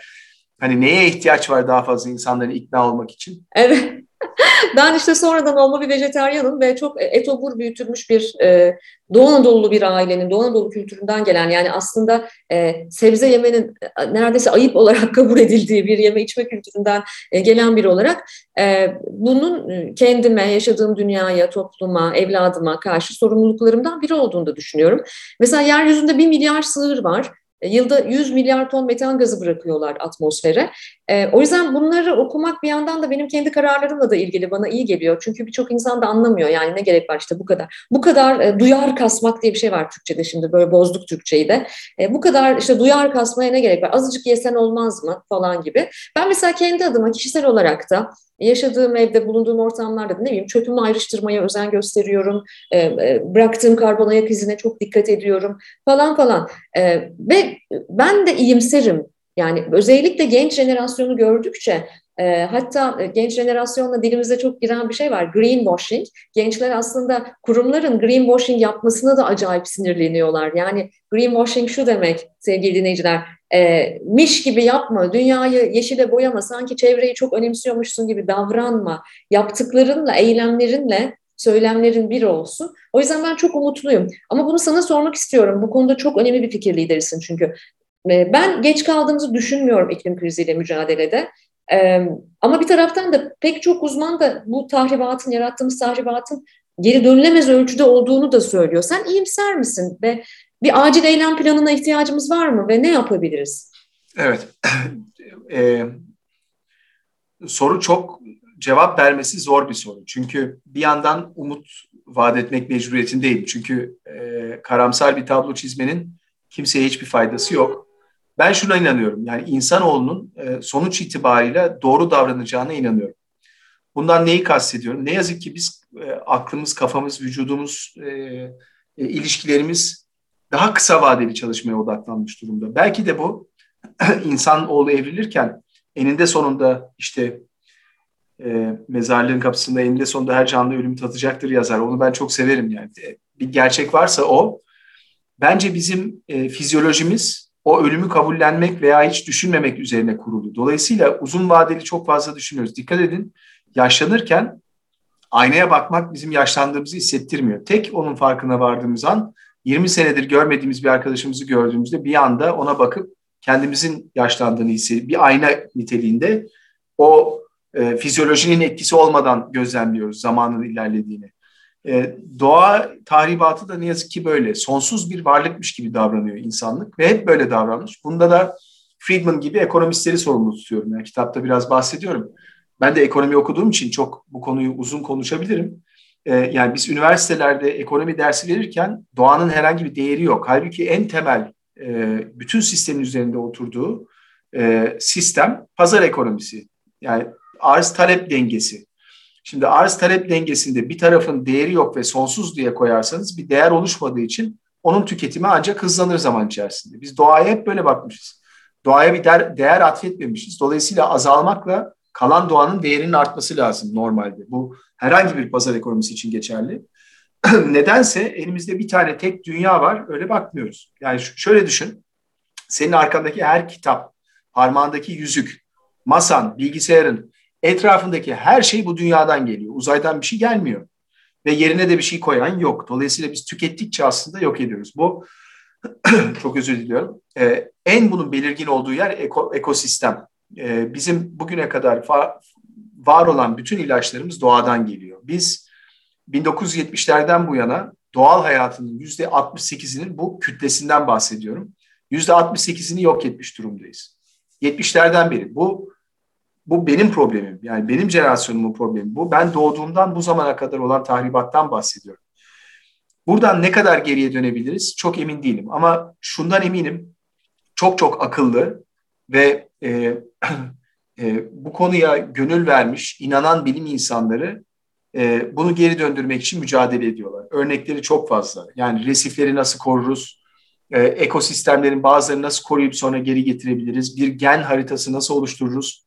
hani neye ihtiyaç var daha fazla insanların ikna olmak için? Evet. <laughs> ben işte sonradan olma bir vejeteryanım ve çok etobur büyütülmüş bir e, Doğu Anadolu bir ailenin, Doğu Anadolu kültüründen gelen yani aslında e, sebze yemenin e, neredeyse ayıp olarak <laughs> kabul edildiği bir yeme içme kültüründen e, gelen biri olarak e, bunun e, kendime, yaşadığım dünyaya, topluma, evladıma karşı sorumluluklarımdan biri olduğunu da düşünüyorum. Mesela yeryüzünde bir milyar sığır var e, yılda 100 milyar ton metan gazı bırakıyorlar atmosfere. E, o yüzden bunları okumak bir yandan da benim kendi kararlarımla da ilgili bana iyi geliyor. Çünkü birçok insan da anlamıyor yani ne gerek var işte bu kadar. Bu kadar e, duyar kasmak diye bir şey var Türkçe'de şimdi böyle bozduk Türkçeyi de. E, bu kadar işte duyar kasmaya ne gerek var? Azıcık yesen olmaz mı falan gibi. Ben mesela kendi adıma kişisel olarak da yaşadığım evde, bulunduğum ortamlarda ne bileyim çöpümü ayrıştırmaya özen gösteriyorum, e, e, bıraktığım karbon ayak izine çok dikkat ediyorum falan falan. E, ve ben de iyimserim. Yani özellikle genç jenerasyonu gördükçe e, hatta genç jenerasyonla dilimize çok giren bir şey var. Greenwashing. Gençler aslında kurumların greenwashing yapmasına da acayip sinirleniyorlar. Yani greenwashing şu demek sevgili dinleyiciler e, miş gibi yapma, dünyayı yeşile boyama, sanki çevreyi çok önemsiyormuşsun gibi davranma, yaptıklarınla, eylemlerinle söylemlerin bir olsun. O yüzden ben çok umutluyum. Ama bunu sana sormak istiyorum. Bu konuda çok önemli bir fikir liderisin çünkü. Ben geç kaldığımızı düşünmüyorum iklim kriziyle mücadelede. E, ama bir taraftan da pek çok uzman da bu tahribatın, yarattığımız tahribatın geri dönülemez ölçüde olduğunu da söylüyor. Sen iyimser misin ve bir acil eylem planına ihtiyacımız var mı ve ne yapabiliriz? Evet. <clears throat> e, soru çok cevap vermesi zor bir soru. Çünkü bir yandan umut vaat etmek mecburiyetindeyim. Çünkü e, karamsar bir tablo çizmenin kimseye hiçbir faydası yok. Ben şuna inanıyorum. Yani insanoğlunun e, sonuç itibariyle doğru davranacağına inanıyorum. Bundan neyi kastediyorum? Ne yazık ki biz e, aklımız, kafamız, vücudumuz, e, ilişkilerimiz daha kısa vadeli çalışmaya odaklanmış durumda. Belki de bu <clears throat> insan oğlu evrilirken eninde sonunda işte e, mezarlığın kapısında eninde sonunda her canlı ölümü tatacaktır yazar. Onu ben çok severim yani. Bir gerçek varsa o. Bence bizim e, fizyolojimiz o ölümü kabullenmek veya hiç düşünmemek üzerine kurulu. Dolayısıyla uzun vadeli çok fazla düşünüyoruz. Dikkat edin yaşlanırken aynaya bakmak bizim yaşlandığımızı hissettirmiyor. Tek onun farkına vardığımız an 20 senedir görmediğimiz bir arkadaşımızı gördüğümüzde bir anda ona bakıp kendimizin yaşlandığını hissediyoruz. Bir ayna niteliğinde o e, fizyolojinin etkisi olmadan gözlemliyoruz zamanın ilerlediğini. E, doğa tahribatı da ne yazık ki böyle. Sonsuz bir varlıkmış gibi davranıyor insanlık ve hep böyle davranmış. Bunda da Friedman gibi ekonomistleri sorumlu tutuyorum. Yani kitapta biraz bahsediyorum. Ben de ekonomi okuduğum için çok bu konuyu uzun konuşabilirim. E, yani biz üniversitelerde ekonomi dersi verirken doğanın herhangi bir değeri yok. Halbuki en temel e, bütün sistemin üzerinde oturduğu e, sistem pazar ekonomisi. Yani arz talep dengesi. Şimdi arz talep dengesinde bir tarafın değeri yok ve sonsuz diye koyarsanız bir değer oluşmadığı için onun tüketimi ancak hızlanır zaman içerisinde. Biz doğaya hep böyle bakmışız. Doğaya bir değer, değer atfetmemişiz. Dolayısıyla azalmakla kalan doğanın değerinin artması lazım normalde. Bu herhangi bir pazar ekonomisi için geçerli. <clears throat> Nedense elimizde bir tane tek dünya var, öyle bakmıyoruz. Yani şöyle düşün, senin arkandaki her kitap, parmağındaki yüzük, masan, bilgisayarın, etrafındaki her şey bu dünyadan geliyor. Uzaydan bir şey gelmiyor. Ve yerine de bir şey koyan yok. Dolayısıyla biz tükettikçe aslında yok ediyoruz. Bu <clears throat> çok özür diliyorum. Ee, en bunun belirgin olduğu yer eko, ekosistem. Ee, bizim bugüne kadar var olan bütün ilaçlarımız doğadan geliyor. Biz 1970'lerden bu yana doğal hayatının yüzde 68'inin bu kütlesinden bahsediyorum. Yüzde 68'ini yok etmiş durumdayız. 70'lerden beri. Bu bu benim problemim. Yani benim jenerasyonumun problemi bu. Ben doğduğumdan bu zamana kadar olan tahribattan bahsediyorum. Buradan ne kadar geriye dönebiliriz çok emin değilim. Ama şundan eminim çok çok akıllı ve e, <clears throat> e, bu konuya gönül vermiş, inanan bilim insanları e, bunu geri döndürmek için mücadele ediyorlar. Örnekleri çok fazla. Yani resifleri nasıl koruruz, e, ekosistemlerin bazılarını nasıl koruyup sonra geri getirebiliriz, bir gen haritası nasıl oluştururuz,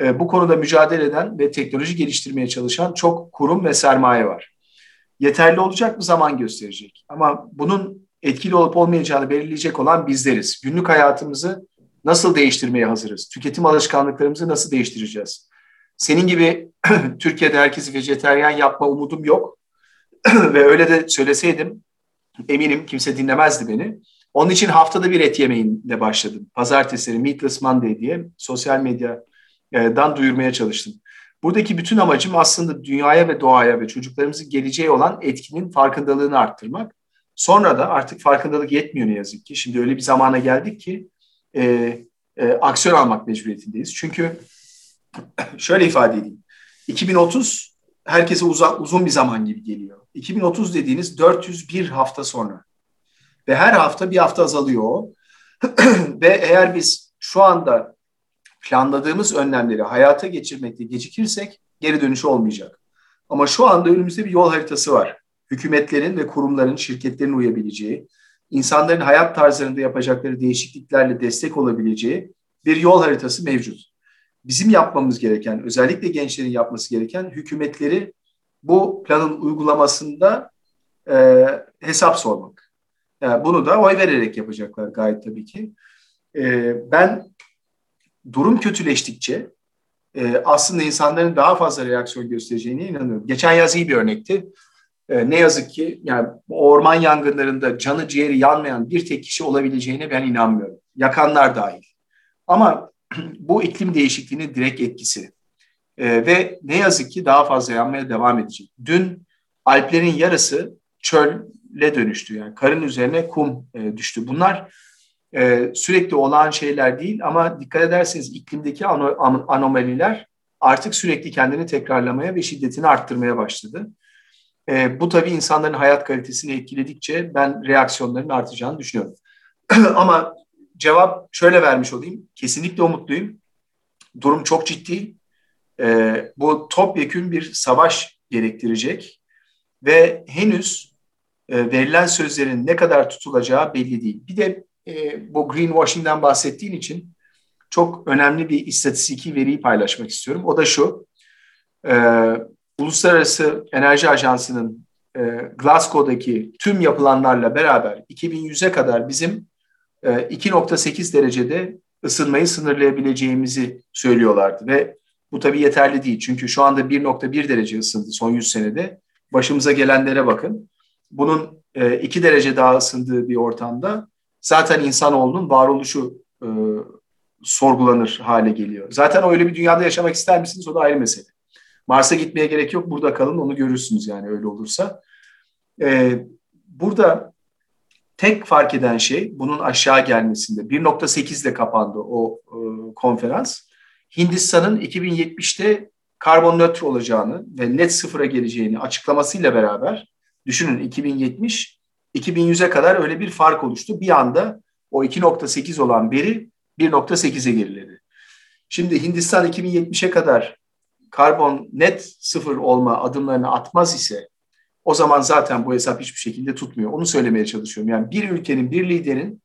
e, bu konuda mücadele eden ve teknoloji geliştirmeye çalışan çok kurum ve sermaye var. Yeterli olacak mı zaman gösterecek. Ama bunun etkili olup olmayacağını belirleyecek olan bizleriz. Günlük hayatımızı nasıl değiştirmeye hazırız? Tüketim alışkanlıklarımızı nasıl değiştireceğiz? Senin gibi <clears throat> Türkiye'de herkesi vejeteryan yapma umudum yok. <clears throat> ve öyle de söyleseydim eminim kimse dinlemezdi beni. Onun için haftada bir et yemeğinle başladım. Pazartesileri Meatless Monday diye sosyal medya dan duyurmaya çalıştım. Buradaki bütün amacım aslında dünyaya ve doğaya ve çocuklarımızın geleceği olan etkinin farkındalığını arttırmak. Sonra da artık farkındalık yetmiyor ne yazık ki. Şimdi öyle bir zamana geldik ki e, e, aksiyon almak mecburiyetindeyiz. Çünkü <clears throat> şöyle ifade edeyim. 2030 herkese uzak, uzun bir zaman gibi geliyor. 2030 dediğiniz 401 hafta sonra. Ve her hafta bir hafta azalıyor <clears throat> ve eğer biz şu anda planladığımız önlemleri hayata geçirmekte gecikirsek geri dönüşü olmayacak. Ama şu anda önümüzde bir yol haritası var. Hükümetlerin ve kurumların, şirketlerin uyabileceği, insanların hayat tarzlarında yapacakları değişikliklerle destek olabileceği bir yol haritası mevcut. Bizim yapmamız gereken, özellikle gençlerin yapması gereken hükümetleri bu planın uygulamasında e, hesap sormak. Yani bunu da oy vererek yapacaklar gayet tabii ki. E, ben durum kötüleştikçe e, aslında insanların daha fazla reaksiyon göstereceğine inanıyorum. Geçen yaz iyi bir örnekti. E, ne yazık ki yani orman yangınlarında canı ciğeri yanmayan bir tek kişi olabileceğine ben inanmıyorum. Yakanlar dahil. Ama <clears throat> bu iklim değişikliğinin direkt etkisi. E, ve ne yazık ki daha fazla yanmaya devam edecek. Dün Alplerin yarısı çölle dönüştü. Yani karın üzerine kum e, düştü. Bunlar e, sürekli olan şeyler değil ama dikkat ederseniz iklimdeki ano, anomaliler artık sürekli kendini tekrarlamaya ve şiddetini arttırmaya başladı. E, bu tabii insanların hayat kalitesini etkiledikçe ben reaksiyonların artacağını düşünüyorum. <clears throat> ama cevap şöyle vermiş olayım. Kesinlikle umutluyum. Durum çok ciddi. E, bu topyekün bir savaş gerektirecek ve henüz e, verilen sözlerin ne kadar tutulacağı belli değil. Bir de e, bu greenwashing'den bahsettiğin için çok önemli bir istatistiki veriyi paylaşmak istiyorum. O da şu, e, Uluslararası Enerji Ajansı'nın e, Glasgow'daki tüm yapılanlarla beraber 2100'e kadar bizim e, 2.8 derecede ısınmayı sınırlayabileceğimizi söylüyorlardı ve bu tabii yeterli değil. Çünkü şu anda 1.1 derece ısındı son 100 senede. Başımıza gelenlere bakın. Bunun e, 2 derece daha ısındığı bir ortamda zaten insanoğlunun varoluşu e, sorgulanır hale geliyor. Zaten öyle bir dünyada yaşamak ister misiniz? O da ayrı mesele. Mars'a gitmeye gerek yok. Burada kalın onu görürsünüz yani öyle olursa. E, burada tek fark eden şey bunun aşağı gelmesinde. 1.8 ile kapandı o e, konferans. Hindistan'ın 2070'te karbon nötr olacağını ve net sıfıra geleceğini açıklamasıyla beraber düşünün 2070 2100'e kadar öyle bir fark oluştu. Bir anda o 2.8 olan beri 1.8'e geriledi. Şimdi Hindistan 2070'e kadar karbon net sıfır olma adımlarını atmaz ise o zaman zaten bu hesap hiçbir şekilde tutmuyor. Onu söylemeye çalışıyorum. Yani bir ülkenin, bir liderin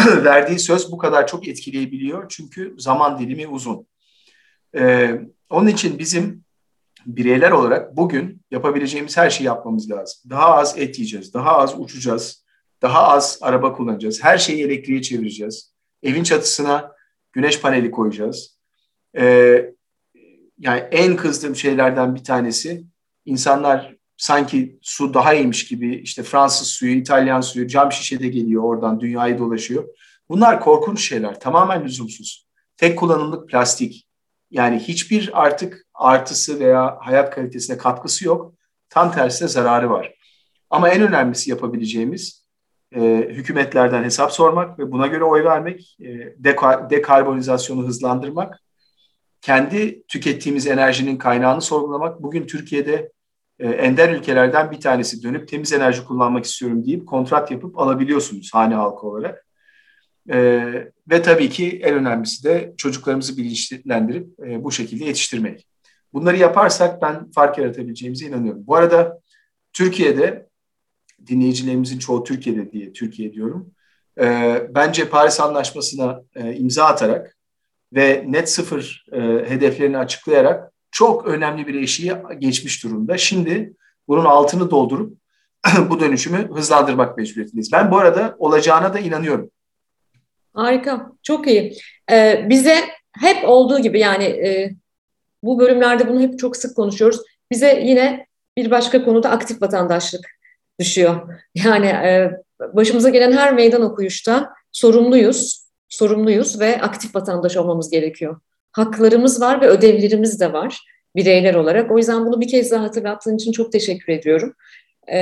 <clears throat> verdiği söz bu kadar çok etkileyebiliyor. Çünkü zaman dilimi uzun. Ee, onun için bizim bireyler olarak bugün yapabileceğimiz her şeyi yapmamız lazım. Daha az et yiyeceğiz, daha az uçacağız, daha az araba kullanacağız, her şeyi elektriğe çevireceğiz. Evin çatısına güneş paneli koyacağız. Ee, yani en kızdığım şeylerden bir tanesi insanlar sanki su daha iyiymiş gibi işte Fransız suyu, İtalyan suyu cam şişede geliyor oradan dünyayı dolaşıyor. Bunlar korkunç şeyler. Tamamen lüzumsuz. Tek kullanımlık plastik. Yani hiçbir artık artısı veya hayat kalitesine katkısı yok. Tam tersine zararı var. Ama en önemlisi yapabileceğimiz e, hükümetlerden hesap sormak ve buna göre oy vermek, e, deka, dekarbonizasyonu hızlandırmak, kendi tükettiğimiz enerjinin kaynağını sorgulamak. Bugün Türkiye'de e, ender ülkelerden bir tanesi dönüp temiz enerji kullanmak istiyorum deyip kontrat yapıp alabiliyorsunuz hane halkı olarak. E, ve tabii ki en önemlisi de çocuklarımızı bilinçlendirip e, bu şekilde yetiştirmek. Bunları yaparsak ben fark yaratabileceğimize inanıyorum. Bu arada Türkiye'de dinleyicilerimizin çoğu Türkiye'de diye Türkiye diyorum. E, bence Paris Anlaşması'na e, imza atarak ve net sıfır e, hedeflerini açıklayarak çok önemli bir eşiği geçmiş durumda. Şimdi bunun altını doldurup <clears throat> bu dönüşümü hızlandırmak mecburiyetindeyiz. Ben bu arada olacağına da inanıyorum. Harika, çok iyi. Ee, bize hep olduğu gibi yani e, bu bölümlerde bunu hep çok sık konuşuyoruz. Bize yine bir başka konuda aktif vatandaşlık düşüyor. <laughs> Yani e, başımıza gelen her meydan okuyuşta sorumluyuz, sorumluyuz ve aktif vatandaş olmamız gerekiyor. Haklarımız var ve ödevlerimiz de var bireyler olarak. O yüzden bunu bir kez daha hatırlattığın için çok teşekkür ediyorum. E,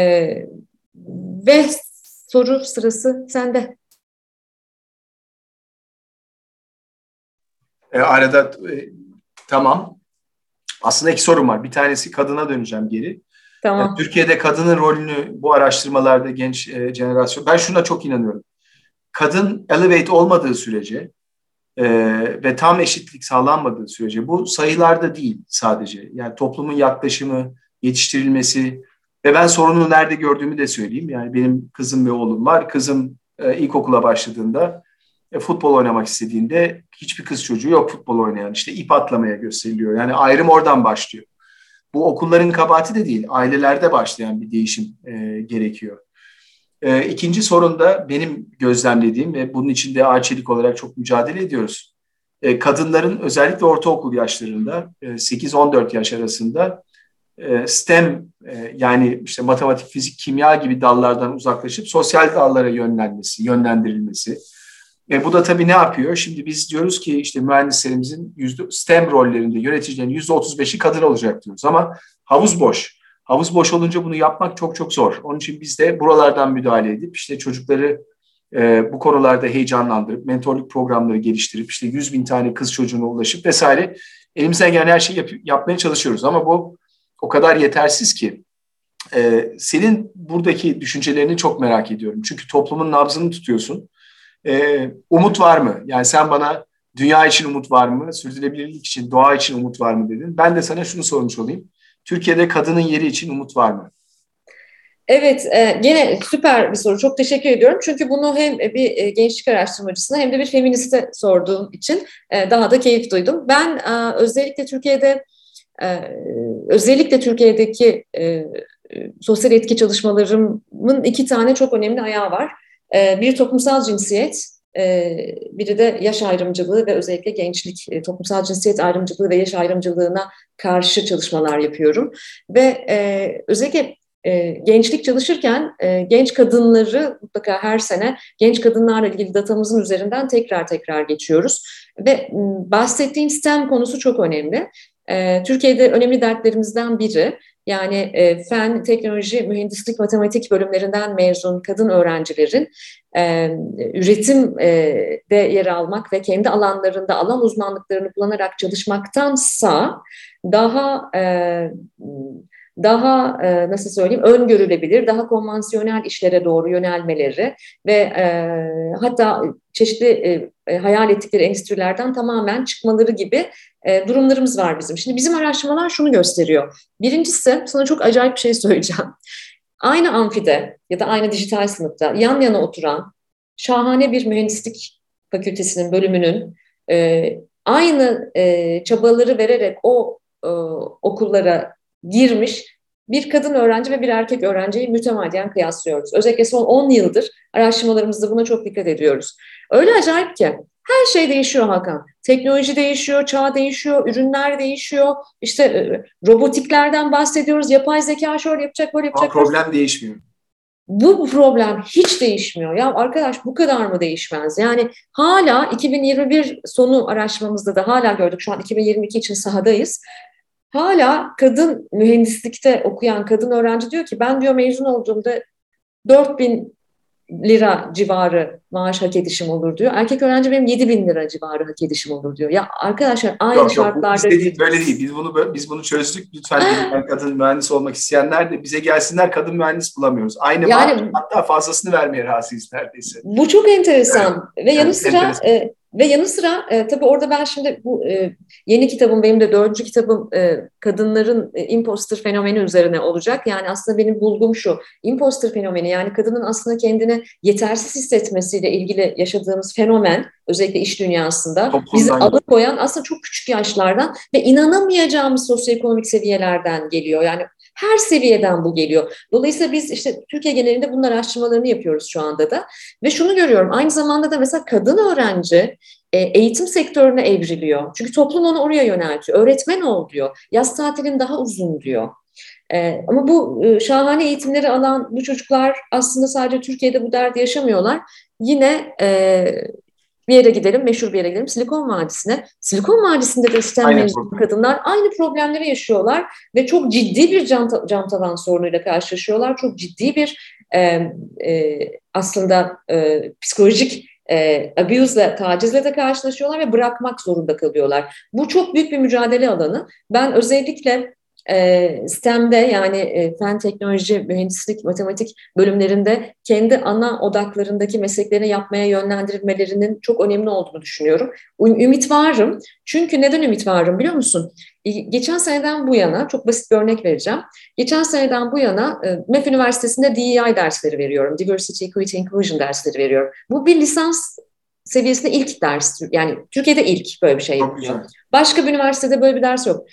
ve soru sırası sende. E, arada e, tamam. Aslında iki sorum var. Bir tanesi kadına döneceğim geri. Tamam. Yani Türkiye'de kadının rolünü bu araştırmalarda genç e, jenerasyon. Ben şuna çok inanıyorum. Kadın elevate olmadığı sürece e, ve tam eşitlik sağlanmadığı sürece bu sayılarda değil sadece. Yani toplumun yaklaşımı, yetiştirilmesi ve ben sorunu nerede gördüğümü de söyleyeyim. Yani benim kızım ve oğlum var. Kızım e, ilkokula başladığında e, futbol oynamak istediğinde hiçbir kız çocuğu yok futbol oynayan. İşte ip atlamaya gösteriliyor. Yani ayrım oradan başlıyor. Bu okulların kabahati de değil, ailelerde başlayan bir değişim e, gerekiyor. E, ikinci sorun da benim gözlemlediğim ve bunun için de Arçelik olarak çok mücadele ediyoruz. E, kadınların özellikle ortaokul yaşlarında e, 8-14 yaş arasında e, STEM e, yani işte matematik, fizik, kimya gibi dallardan uzaklaşıp sosyal dallara yönlenmesi, yönlendirilmesi, E, bu da tabii ne yapıyor? Şimdi biz diyoruz ki işte mühendislerimizin yüzde STEM rollerinde yöneticilerin yüzde 35'i kadın olacak diyoruz ama havuz boş. Havuz boş olunca bunu yapmak çok çok zor. Onun için biz de buralardan müdahale edip işte çocukları e, bu konularda heyecanlandırıp mentorluk programları geliştirip işte 100 bin tane kız çocuğuna ulaşıp vesaire elimizden gelen her şeyi yap, yapmaya çalışıyoruz. Ama bu o kadar yetersiz ki e, senin buradaki düşüncelerini çok merak ediyorum. Çünkü toplumun nabzını tutuyorsun. E, umut var mı? Yani sen bana dünya için umut var mı? Sürdürülebilirlik için, doğa için umut var mı dedin. Ben de sana şunu sormuş olayım. Türkiye'de kadının yeri için umut var mı? Evet, e, gene süper bir soru. Çok teşekkür ediyorum. Çünkü bunu hem bir e, gençlik araştırmacısına hem de bir feministe sorduğum için e, daha da keyif duydum. Ben e, özellikle Türkiye'de, özellikle Türkiye'deki sosyal etki çalışmalarımın iki tane çok önemli ayağı var. E, bir toplumsal cinsiyet, e, biri de yaş ayrımcılığı ve özellikle gençlik, e, toplumsal cinsiyet ayrımcılığı ve yaş ayrımcılığına karşı çalışmalar yapıyorum. Ve e, özellikle gençlik çalışırken genç kadınları mutlaka her sene genç kadınlarla ilgili datamızın üzerinden tekrar tekrar geçiyoruz. Ve bahsettiğim STEM konusu çok önemli. E, Türkiye'de önemli dertlerimizden biri yani e, fen, teknoloji, mühendislik, matematik bölümlerinden mezun kadın öğrencilerin e, üretimde e, yer almak ve kendi alanlarında alan uzmanlıklarını kullanarak çalışmaktansa daha e, daha e, nasıl söyleyeyim öngörülebilir, daha konvansiyonel işlere doğru yönelmeleri ve e, hatta çeşitli e, hayal ettikleri endüstrilerden tamamen çıkmaları gibi durumlarımız var bizim. Şimdi bizim araştırmalar şunu gösteriyor. Birincisi sana çok acayip bir şey söyleyeceğim. Aynı amfide ya da aynı dijital sınıfta yan yana oturan şahane bir mühendislik fakültesinin bölümünün aynı çabaları vererek o okullara girmiş bir kadın öğrenci ve bir erkek öğrenciyi mütemadiyen kıyaslıyoruz. Özellikle son 10 yıldır araştırmalarımızda buna çok dikkat ediyoruz. Öyle acayip ki her şey değişiyor Hakan. Teknoloji değişiyor, çağ değişiyor, ürünler değişiyor. İşte e, robotiklerden bahsediyoruz. Yapay zeka şöyle yapacak, böyle yapacak. Ama problem değişmiyor. Bu problem hiç değişmiyor. Ya arkadaş bu kadar mı değişmez? Yani hala 2021 sonu araştırmamızda da hala gördük. Şu an 2022 için sahadayız. Hala kadın mühendislikte okuyan kadın öğrenci diyor ki ben diyor mezun olduğumda 4000 lira civarı maaş hak edişim olur diyor. Erkek öğrenci benim 7 bin lira civarı hak edişim olur diyor. Ya arkadaşlar aynı yok, şartlarda... Yok, değil, böyle değil. Biz bunu biz bunu çözdük. Lütfen ben kadın mühendis olmak isteyenler de bize gelsinler kadın mühendis bulamıyoruz. Aynı yani, maaş, hatta fazlasını vermeye razıyız neredeyse. Bu çok enteresan. Evet. Ve yanı evet, sıra enteresan. E, ve yanı sıra e, tabii orada ben şimdi bu e, yeni kitabım benim de dördüncü kitabım e, kadınların e, imposter fenomeni üzerine olacak. Yani aslında benim bulgum şu imposter fenomeni yani kadının aslında kendini yetersiz hissetmesiyle ilgili yaşadığımız fenomen özellikle iş dünyasında Toplumdan bizi alıkoyan aslında çok küçük yaşlardan ve inanamayacağımız sosyoekonomik seviyelerden geliyor. Yani her seviyeden bu geliyor. Dolayısıyla biz işte Türkiye genelinde bunun araştırmalarını yapıyoruz şu anda da. Ve şunu görüyorum aynı zamanda da mesela kadın öğrenci e, eğitim sektörüne evriliyor. Çünkü toplum onu oraya yöneltiyor. Öğretmen ol diyor. Yaz tatilin daha uzun diyor. Ee, ama bu e, şahane eğitimleri alan bu çocuklar aslında sadece Türkiye'de bu derdi yaşamıyorlar. Yine e, bir yere gidelim, meşhur bir yere gidelim, Silikon Vadisi'ne. Silikon Vadisi'nde de STEM mezunu kadınlar aynı problemleri yaşıyorlar ve çok ciddi bir cam, cam tavan sorunuyla karşılaşıyorlar. Çok ciddi bir e, e, aslında e, psikolojik e, abuse'le, tacizle de karşılaşıyorlar ve bırakmak zorunda kalıyorlar. Bu çok büyük bir mücadele alanı. Ben özellikle e, STEM'de yani e, fen, teknoloji, mühendislik, matematik bölümlerinde kendi ana odaklarındaki mesleklerini yapmaya yönlendirilmelerinin çok önemli olduğunu düşünüyorum. Ümit varım. Çünkü neden ümit varım biliyor musun? Geçen seneden bu yana, çok basit bir örnek vereceğim. Geçen seneden bu yana e, MEF Üniversitesi'nde DEI dersleri veriyorum. Diversity, Equity, Inclusion dersleri veriyorum. Bu bir lisans seviyesinde ilk ders. Yani Türkiye'de ilk böyle bir şey. Başka bir üniversitede böyle bir ders yok.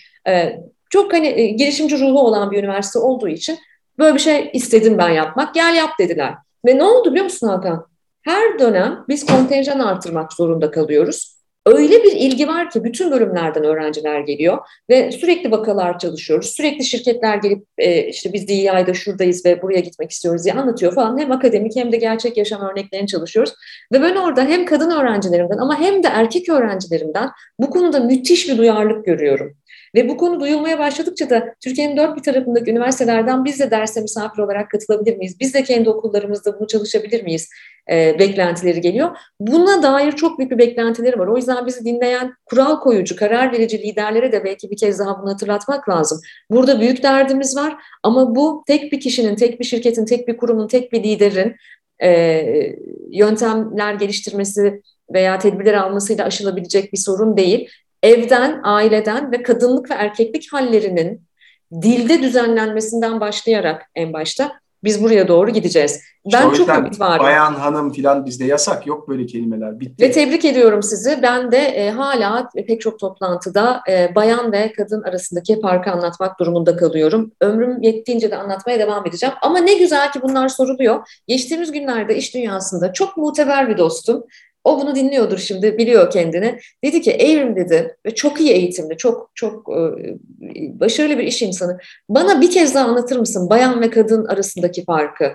Çok hani e, girişimci ruhu olan bir üniversite olduğu için böyle bir şey istedim ben yapmak. Gel yap dediler. Ve ne oldu biliyor musun Hakan? Her dönem biz kontenjan artırmak zorunda kalıyoruz. Öyle bir ilgi var ki bütün bölümlerden öğrenciler geliyor ve sürekli vakalar çalışıyoruz. Sürekli şirketler gelip e, işte biz DEI'de şuradayız ve buraya gitmek istiyoruz diye anlatıyor falan. Hem akademik hem de gerçek yaşam örneklerini çalışıyoruz. Ve ben orada hem kadın öğrencilerimden ama hem de erkek öğrencilerimden bu konuda müthiş bir duyarlılık görüyorum. Ve bu konu duyulmaya başladıkça da Türkiye'nin dört bir tarafındaki üniversitelerden biz de derse misafir olarak katılabilir miyiz? Biz de kendi okullarımızda bunu çalışabilir miyiz? E, beklentileri geliyor. Buna dair çok büyük bir beklentileri var. O yüzden bizi dinleyen kural koyucu, karar verici liderlere de belki bir kez daha bunu hatırlatmak lazım. Burada büyük derdimiz var ama bu tek bir kişinin, tek bir şirketin, tek bir kurumun, tek bir liderin e, yöntemler geliştirmesi veya tedbirler almasıyla aşılabilecek bir sorun değil evden, aileden ve kadınlık ve erkeklik hallerinin dilde düzenlenmesinden başlayarak en başta biz buraya doğru gideceğiz. Ben çok ümit varım. Bayan, hanım filan bizde yasak yok böyle kelimeler. Bitti. Ve tebrik ediyorum sizi. Ben de e, hala pek çok toplantıda e, bayan ve kadın arasındaki farkı anlatmak durumunda kalıyorum. Ömrüm yettiğince de anlatmaya devam edeceğim. Ama ne güzel ki bunlar soruluyor. Geçtiğimiz günlerde iş dünyasında çok muteber bir dostum o bunu dinliyordur şimdi, biliyor kendini. Dedi ki Evrim dedi ve çok iyi eğitimli, çok çok e, başarılı bir iş insanı. Bana bir kez daha anlatır mısın bayan ve kadın arasındaki farkı?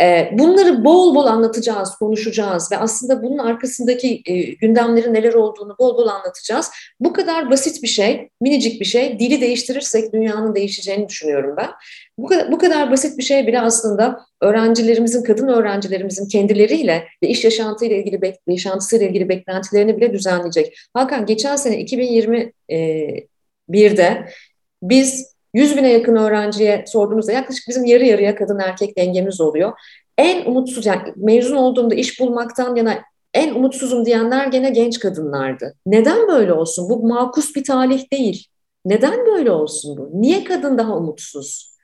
E, bunları bol bol anlatacağız, konuşacağız ve aslında bunun arkasındaki e, gündemlerin neler olduğunu bol bol anlatacağız. Bu kadar basit bir şey, minicik bir şey. Dili değiştirirsek dünyanın değişeceğini düşünüyorum ben. Bu kadar, bu kadar basit bir şey bile aslında öğrencilerimizin, kadın öğrencilerimizin kendileriyle ve iş yaşantıyla ilgili, yaşantısıyla ilgili beklentilerini bile düzenleyecek. Hakan geçen sene 2021'de biz 100 bine yakın öğrenciye sorduğumuzda yaklaşık bizim yarı yarıya kadın erkek dengemiz oluyor. En umutsuz yani mezun olduğumda iş bulmaktan yana en umutsuzum diyenler gene genç kadınlardı. Neden böyle olsun? Bu makus bir talih değil. Neden böyle olsun bu? Niye kadın daha umutsuz?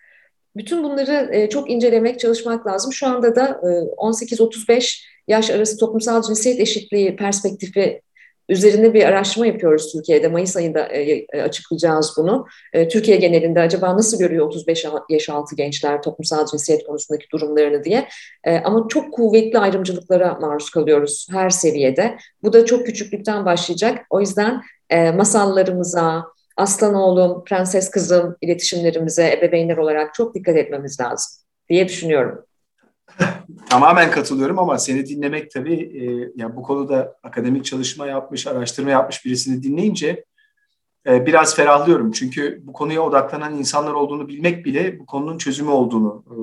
Bütün bunları e, çok incelemek, çalışmak lazım. Şu anda da e, 18-35 yaş arası toplumsal cinsiyet eşitliği perspektifi üzerinde bir araştırma yapıyoruz Türkiye'de. Mayıs ayında e, e, açıklayacağız bunu. E, Türkiye genelinde acaba nasıl görüyor 35 yaş altı gençler toplumsal cinsiyet konusundaki durumlarını diye. Ama çok kuvvetli ayrımcılıklara maruz kalıyoruz her seviyede. Bu da çok küçüklükten başlayacak. O yüzden masallarımıza, aslan oğlum, prenses kızım iletişimlerimize ebeveynler olarak çok dikkat etmemiz lazım diye düşünüyorum. Tamamen katılıyorum ama seni dinlemek tabii e, yani bu konuda akademik çalışma yapmış, araştırma yapmış birisini dinleyince e, biraz ferahlıyorum. Çünkü bu konuya odaklanan insanlar olduğunu bilmek bile bu konunun çözümü olduğunu e,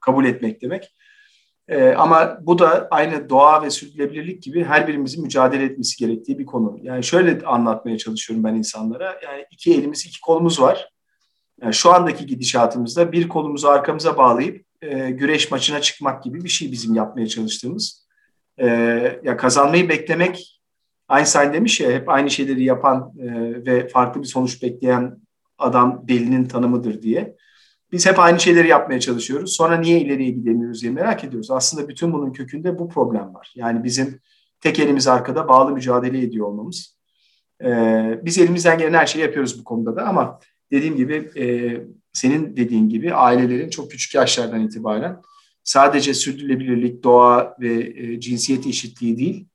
kabul etmek demek. E, ama bu da aynı doğa ve sürdürülebilirlik gibi her birimizin mücadele etmesi gerektiği bir konu. Yani şöyle anlatmaya çalışıyorum ben insanlara. Yani iki elimiz, iki kolumuz var. Yani şu andaki gidişatımızda bir kolumuzu arkamıza bağlayıp e, güreş maçına çıkmak gibi bir şey bizim yapmaya çalıştığımız. E, ya kazanmayı beklemek Einstein demiş ya hep aynı şeyleri yapan e, ve farklı bir sonuç bekleyen adam delinin tanımıdır diye. Biz hep aynı şeyleri yapmaya çalışıyoruz. Sonra niye ileriye gidemiyoruz diye merak ediyoruz. Aslında bütün bunun kökünde bu problem var. Yani bizim tek elimiz arkada bağlı mücadele ediyor olmamız. Ee, biz elimizden gelen her şeyi yapıyoruz bu konuda da ama dediğim gibi e, senin dediğin gibi ailelerin çok küçük yaşlardan itibaren sadece sürdürülebilirlik, doğa ve e, cinsiyet eşitliği değil,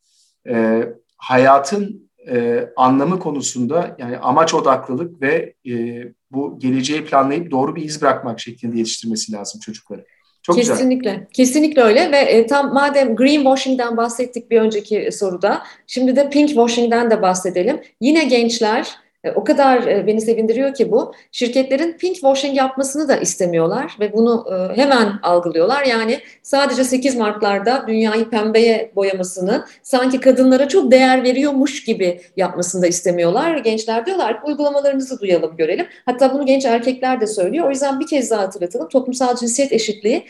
e, hayatın e, anlamı konusunda yani amaç odaklılık ve e, bu geleceği planlayıp doğru bir iz bırakmak şeklinde yetiştirmesi lazım çocukları. Çok kesinlikle, güzel. kesinlikle öyle ve e, tam madem greenwashing'den bahsettik bir önceki soruda, şimdi de pinkwashing'den de bahsedelim. Yine gençler o kadar e, beni sevindiriyor ki bu. Şirketlerin pink washing yapmasını da istemiyorlar ve bunu e, hemen algılıyorlar. Yani sadece 8 Mart'larda dünyayı pembeye boyamasını sanki kadınlara çok değer veriyormuş gibi yapmasını da istemiyorlar. Gençler diyorlar ki uygulamalarınızı duyalım, görelim. Hatta bunu genç erkekler de söylüyor. O yüzden bir kez daha hatırlatalım. Toplumsal cinsiyet eşitliği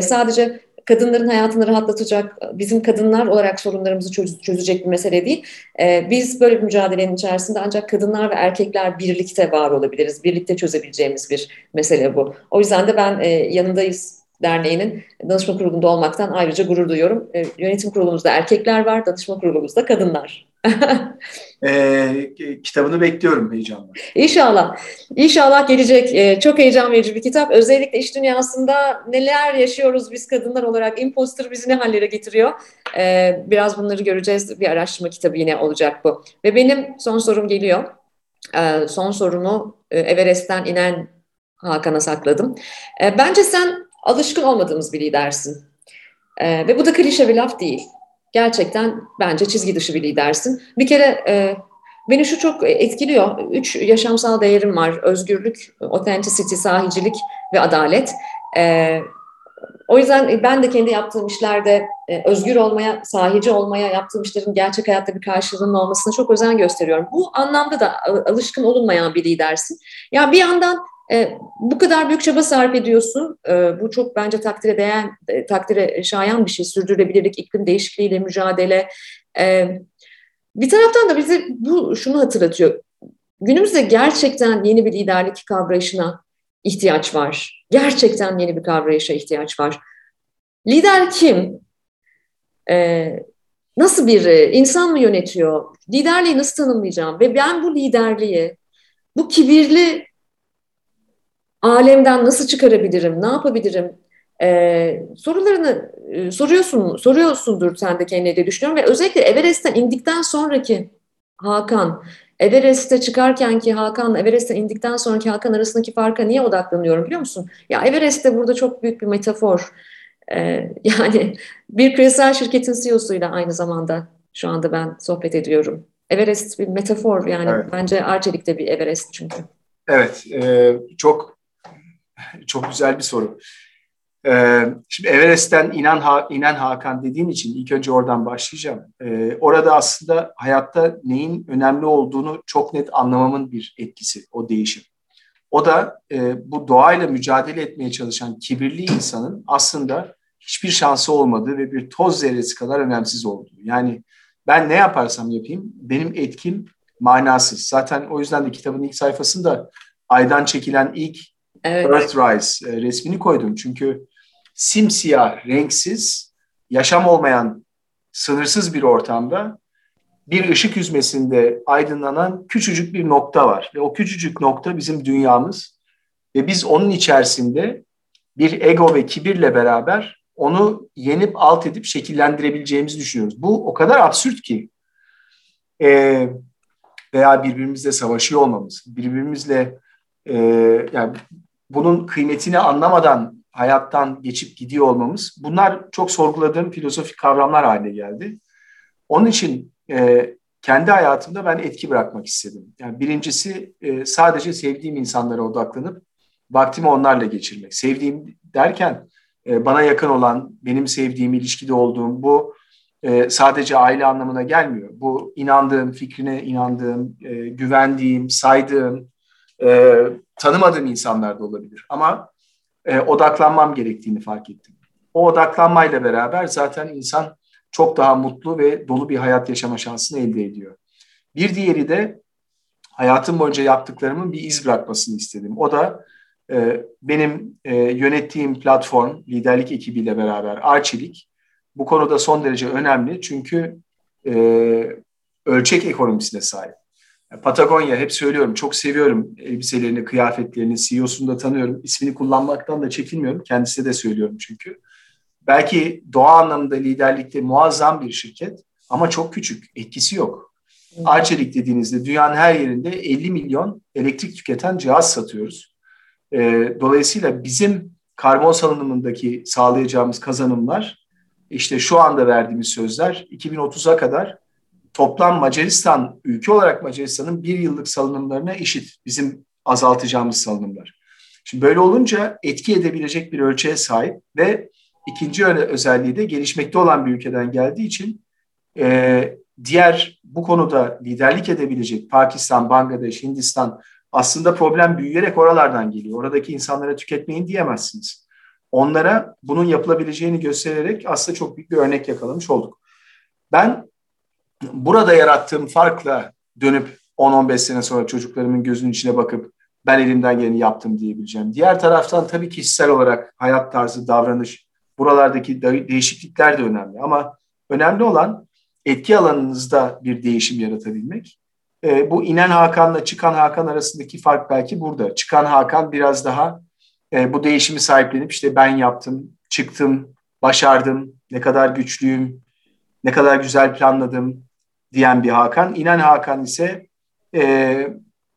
sadece kadınların hayatını rahatlatacak, bizim kadınlar olarak sorunlarımızı çözecek bir mesele değil. Ee, biz böyle bir mücadelenin içerisinde ancak kadınlar ve erkekler birlikte var olabiliriz. Birlikte çözebileceğimiz bir mesele bu. O yüzden de ben e, yanındayız Derneği'nin danışma kurulunda olmaktan ayrıca gurur duyuyorum. E, yönetim kurulumuzda erkekler var, danışma kurulumuzda kadınlar. <laughs> e, kitabını bekliyorum heyecanla. İnşallah. İnşallah gelecek. E, çok heyecan verici bir kitap. Özellikle iş dünyasında neler yaşıyoruz biz kadınlar olarak. Imposter bizi ne hallere getiriyor. E, biraz bunları göreceğiz. Bir araştırma kitabı yine olacak bu. Ve benim son sorum geliyor. E, son sorumu e, Everest'ten inen Hakan'a sakladım. E, bence sen alışkın olmadığımız bir lidersin. E, ve bu da klişe bir laf değil gerçekten bence çizgi dışı bir lidersin. Bir kere e, beni şu çok etkiliyor. Üç yaşamsal değerim var. Özgürlük, authenticity, sahicilik ve adalet. E, o yüzden ben de kendi yaptığım işlerde e, özgür olmaya, sahici olmaya, yaptığım işlerin gerçek hayatta bir karşılığının olmasına çok özen gösteriyorum. Bu anlamda da alışkın olunmayan bir lidersin. Ya yani bir yandan e, bu kadar büyük çaba sarf ediyorsun. E, bu çok bence takdire değen, e, takdire şayan bir şey. Sürdürülebilirlik, iklim değişikliğiyle mücadele. E, bir taraftan da bize bu şunu hatırlatıyor. Günümüzde gerçekten yeni bir liderlik kavrayışına ihtiyaç var. Gerçekten yeni bir kavrayışa ihtiyaç var. Lider kim? E, nasıl bir insan mı yönetiyor? Liderliği nasıl tanımlayacağım? Ve ben bu liderliği, bu kibirli alemden nasıl çıkarabilirim, ne yapabilirim ee, sorularını e, soruyorsun, soruyorsundur sen de kendine diye düşünüyorum ve özellikle Everest'ten indikten sonraki Hakan, Everest'e çıkarken ki Hakan, Everest'ten indikten sonraki Hakan arasındaki farka niye odaklanıyorum biliyor musun? Ya Everest'te burada çok büyük bir metafor. Ee, <laughs> yani bir küresel şirketin CEO'suyla aynı zamanda şu anda ben sohbet ediyorum. Everest bir metafor yani evet. bence Arçelik'te bir Everest çünkü. Evet, e, çok <laughs> çok güzel bir soru. Ee, şimdi Everest'ten inen, ha, inen Hakan dediğin için ilk önce oradan başlayacağım. Ee, orada aslında hayatta neyin önemli olduğunu çok net anlamamın bir etkisi, o değişim. O da e, bu doğayla mücadele etmeye çalışan kibirli insanın aslında hiçbir şansı olmadığı ve bir toz zerresi kadar önemsiz olduğu. Yani ben ne yaparsam yapayım benim etkim manasız. Zaten o yüzden de kitabın ilk sayfasında aydan çekilen ilk evet. Earthrise e, resmini koydum. Çünkü simsiyah, renksiz, yaşam olmayan sınırsız bir ortamda bir ışık yüzmesinde aydınlanan küçücük bir nokta var. Ve o küçücük nokta bizim dünyamız. Ve biz onun içerisinde bir ego ve kibirle beraber onu yenip alt edip şekillendirebileceğimizi düşünüyoruz. Bu o kadar absürt ki e, veya birbirimizle savaşıyor olmamız, birbirimizle e, yani bunun kıymetini anlamadan hayattan geçip gidiyor olmamız bunlar çok sorguladığım filozofik kavramlar haline geldi. Onun için e, kendi hayatımda ben etki bırakmak istedim. Yani birincisi e, sadece sevdiğim insanlara odaklanıp vaktimi onlarla geçirmek. Sevdiğim derken e, bana yakın olan, benim sevdiğim, ilişkide olduğum bu e, sadece aile anlamına gelmiyor. Bu inandığım, fikrine inandığım, e, güvendiğim, saydığım, e, tanımadığım insanlar da olabilir. Ama e, odaklanmam gerektiğini fark ettim. O odaklanmayla beraber zaten insan çok daha mutlu ve dolu bir hayat yaşama şansını elde ediyor. Bir diğeri de hayatım boyunca yaptıklarımın bir iz bırakmasını istedim. O da e, benim e, yönettiğim platform, liderlik ekibiyle beraber Arçelik bu konuda son derece önemli. Çünkü e, ölçek ekonomisine sahip. Patagonya hep söylüyorum çok seviyorum elbiselerini, kıyafetlerini, CEO'sunu da tanıyorum. İsmini kullanmaktan da çekinmiyorum. Kendisine de söylüyorum çünkü. Belki doğa anlamında liderlikte muazzam bir şirket ama çok küçük, etkisi yok. Arçelik dediğinizde dünyanın her yerinde 50 milyon elektrik tüketen cihaz satıyoruz. Dolayısıyla bizim karbon salınımındaki sağlayacağımız kazanımlar işte şu anda verdiğimiz sözler 2030'a kadar toplam Macaristan, ülke olarak Macaristan'ın bir yıllık salınımlarına eşit bizim azaltacağımız salınımlar. Şimdi böyle olunca etki edebilecek bir ölçüye sahip ve ikinci özelliği de gelişmekte olan bir ülkeden geldiği için e, diğer bu konuda liderlik edebilecek Pakistan, Bangladeş, Hindistan aslında problem büyüyerek oralardan geliyor. Oradaki insanlara tüketmeyin diyemezsiniz. Onlara bunun yapılabileceğini göstererek aslında çok büyük bir örnek yakalamış olduk. Ben burada yarattığım farkla dönüp 10-15 sene sonra çocuklarımın gözünün içine bakıp ben elimden geleni yaptım diyebileceğim. Diğer taraftan tabii kişisel olarak hayat tarzı, davranış, buralardaki değişiklikler de önemli. Ama önemli olan etki alanınızda bir değişim yaratabilmek. E, bu inen Hakan'la çıkan Hakan arasındaki fark belki burada. Çıkan Hakan biraz daha e, bu değişimi sahiplenip işte ben yaptım, çıktım, başardım, ne kadar güçlüyüm, ne kadar güzel planladım diyen bir Hakan. İnen Hakan ise e,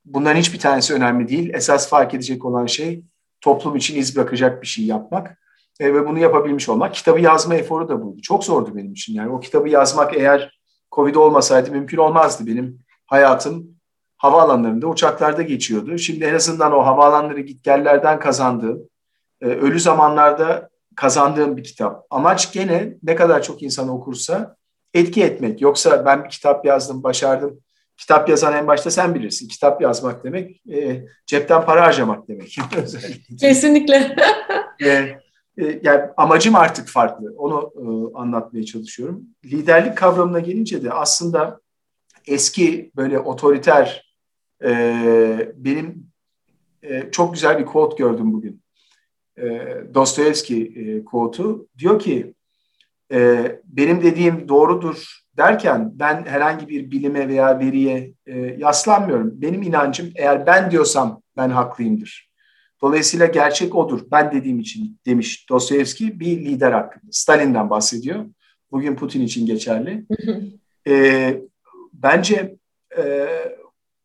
bunların hiçbir tanesi önemli değil. Esas fark edecek olan şey toplum için iz bırakacak bir şey yapmak e, ve bunu yapabilmiş olmak. Kitabı yazma eforu da buydu. Çok zordu benim için. Yani o kitabı yazmak eğer Covid olmasaydı mümkün olmazdı. Benim hayatım havaalanlarında, uçaklarda geçiyordu. Şimdi en azından o havaalanları gitgellerden kazandığım, e, ölü zamanlarda kazandığım bir kitap. Amaç gene ne kadar çok insan okursa etki etmek. Yoksa ben bir kitap yazdım, başardım. Kitap yazan en başta sen bilirsin. Kitap yazmak demek e, cepten para harcamak demek. <laughs> Kesinlikle. <laughs> e, e, yani amacım artık farklı. Onu e, anlatmaya çalışıyorum. Liderlik kavramına gelince de aslında eski böyle otoriter e, benim e, çok güzel bir quote gördüm bugün. E, Dostoyevski e, quote'u diyor ki e, benim dediğim doğrudur derken ben herhangi bir bilime veya veriye e, yaslanmıyorum. Benim inancım eğer ben diyorsam ben haklıyımdır. Dolayısıyla gerçek odur. Ben dediğim için demiş Dostoyevski bir lider hakkında. Stalin'den bahsediyor. Bugün Putin için geçerli. e, bence e,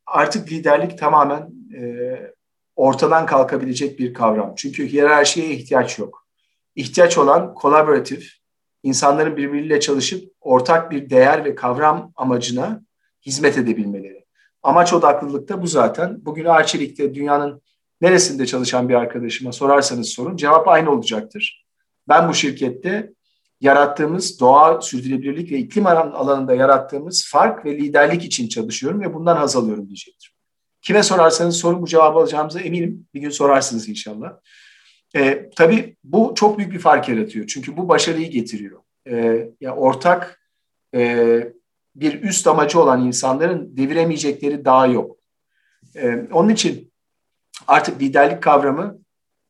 artık liderlik tamamen e, ortadan kalkabilecek bir kavram. Çünkü hiyerarşiye ihtiyaç yok. İhtiyaç olan kolaboratif, insanların birbiriyle çalışıp ortak bir değer ve kavram amacına hizmet edebilmeleri. Amaç odaklılık da bu zaten. Bugün Arçelik'te dünyanın neresinde çalışan bir arkadaşıma sorarsanız sorun cevap aynı olacaktır. Ben bu şirkette yarattığımız doğa, sürdürülebilirlik ve iklim alanında yarattığımız fark ve liderlik için çalışıyorum ve bundan haz alıyorum diyecektir. Kime sorarsanız sorun bu cevabı alacağımıza eminim. Bir gün sorarsınız inşallah. E, tabii bu çok büyük bir fark yaratıyor. Çünkü bu başarıyı getiriyor. E, ya ortak e, bir üst amacı olan insanların deviremeyecekleri daha yok. E, onun için artık liderlik kavramı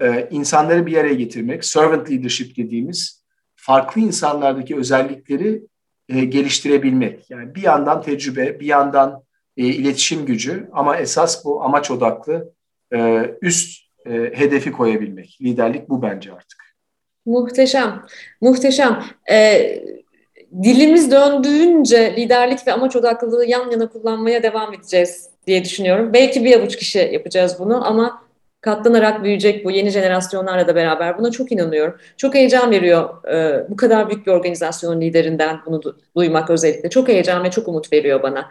e, insanları bir araya getirmek, servant leadership dediğimiz farklı insanlardaki özellikleri e, geliştirebilmek. Yani bir yandan tecrübe, bir yandan e, iletişim gücü ama esas bu amaç odaklı e, üst e, hedefi koyabilmek. Liderlik bu bence artık. Muhteşem, muhteşem. Ee, dilimiz döndüğünce liderlik ve amaç odaklılığı yan yana kullanmaya devam edeceğiz diye düşünüyorum. Belki bir avuç kişi yapacağız bunu ama katlanarak büyüyecek bu yeni jenerasyonlarla da beraber. Buna çok inanıyorum. Çok heyecan veriyor e, bu kadar büyük bir organizasyon liderinden bunu du- duymak özellikle. Çok heyecan ve çok umut veriyor bana.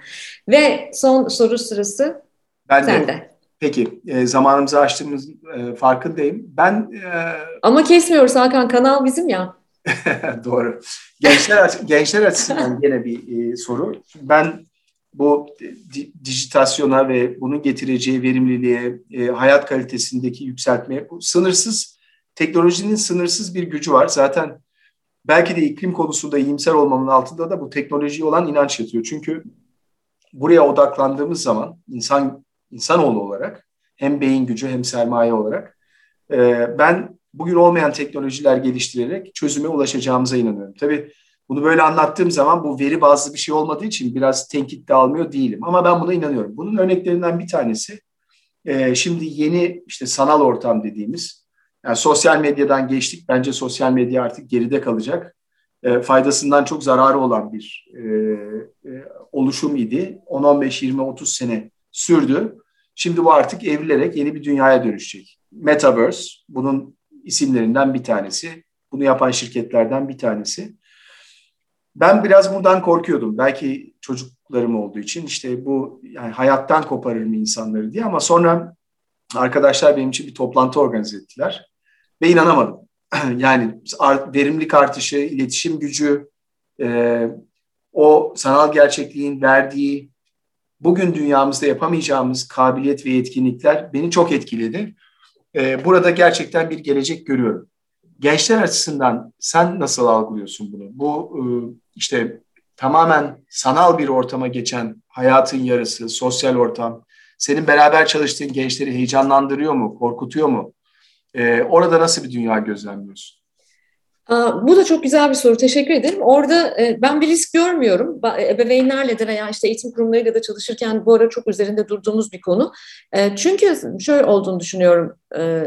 Ve son soru sırası ben sende. De. Peki, e, zamanımızı açtığımız e, farkındayım. Ben e... Ama kesmiyoruz Hakan, kanal bizim ya. <laughs> Doğru. Gençler gençler açısından yine bir e, soru. Ben bu di, dijitasyona ve bunun getireceği verimliliğe, e, hayat kalitesindeki yükseltmeye, bu sınırsız teknolojinin sınırsız bir gücü var. Zaten belki de iklim konusunda iyimser olmamın altında da bu teknolojiye olan inanç yatıyor. Çünkü buraya odaklandığımız zaman insan insanoğlu olarak hem beyin gücü hem sermaye olarak e, ben bugün olmayan teknolojiler geliştirerek çözüme ulaşacağımıza inanıyorum. Tabii bunu böyle anlattığım zaman bu veri bazlı bir şey olmadığı için biraz tenkit de almıyor değilim. Ama ben buna inanıyorum. Bunun örneklerinden bir tanesi e, şimdi yeni işte sanal ortam dediğimiz yani sosyal medyadan geçtik. Bence sosyal medya artık geride kalacak. E, faydasından çok zararı olan bir e, e, oluşum idi. 10, 15, 20, 30 sene sürdü. Şimdi bu artık evrilerek yeni bir dünyaya dönüşecek. Metaverse bunun isimlerinden bir tanesi. Bunu yapan şirketlerden bir tanesi. Ben biraz buradan korkuyordum. Belki çocuklarım olduğu için işte bu yani hayattan koparır mı insanları diye ama sonra arkadaşlar benim için bir toplantı organize ettiler ve inanamadım. <clears throat> yani verimlilik artışı, iletişim gücü, e, o sanal gerçekliğin verdiği bugün dünyamızda yapamayacağımız kabiliyet ve yetkinlikler beni çok etkiledi. Ee, burada gerçekten bir gelecek görüyorum. Gençler açısından sen nasıl algılıyorsun bunu? Bu e, işte tamamen sanal bir ortama geçen hayatın yarısı, sosyal ortam, senin beraber çalıştığın gençleri heyecanlandırıyor mu, korkutuyor mu? Ee, orada nasıl bir dünya gözlemliyorsun? Bu da çok güzel bir soru. Teşekkür ederim. Orada e, ben bir risk görmüyorum. Ebeveynlerle de veya işte eğitim kurumlarıyla da çalışırken bu ara çok üzerinde durduğumuz bir konu. E, çünkü şöyle olduğunu düşünüyorum. E,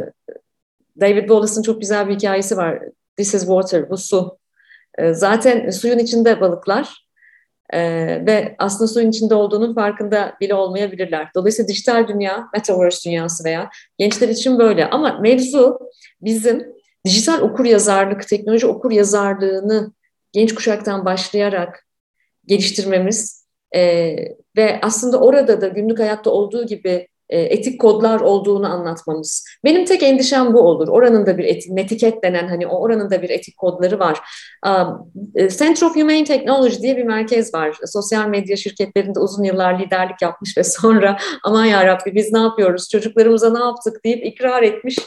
David Wallace'ın çok güzel bir hikayesi var. This is water, bu su. Zaten suyun içinde balıklar ve aslında suyun içinde olduğunun farkında bile olmayabilirler. Dolayısıyla dijital dünya, metaverse dünyası veya gençler için böyle. Ama mevzu bizim dijital okur yazarlık, teknoloji okur yazarlığını genç kuşaktan başlayarak geliştirmemiz e, ve aslında orada da günlük hayatta olduğu gibi e, etik kodlar olduğunu anlatmamız. Benim tek endişem bu olur. Oranın da bir etik, netiket denen hani o oranın da bir etik kodları var. E, Center of Humane Technology diye bir merkez var. Sosyal medya şirketlerinde uzun yıllar liderlik yapmış ve sonra aman yarabbi biz ne yapıyoruz, çocuklarımıza ne yaptık deyip ikrar etmiş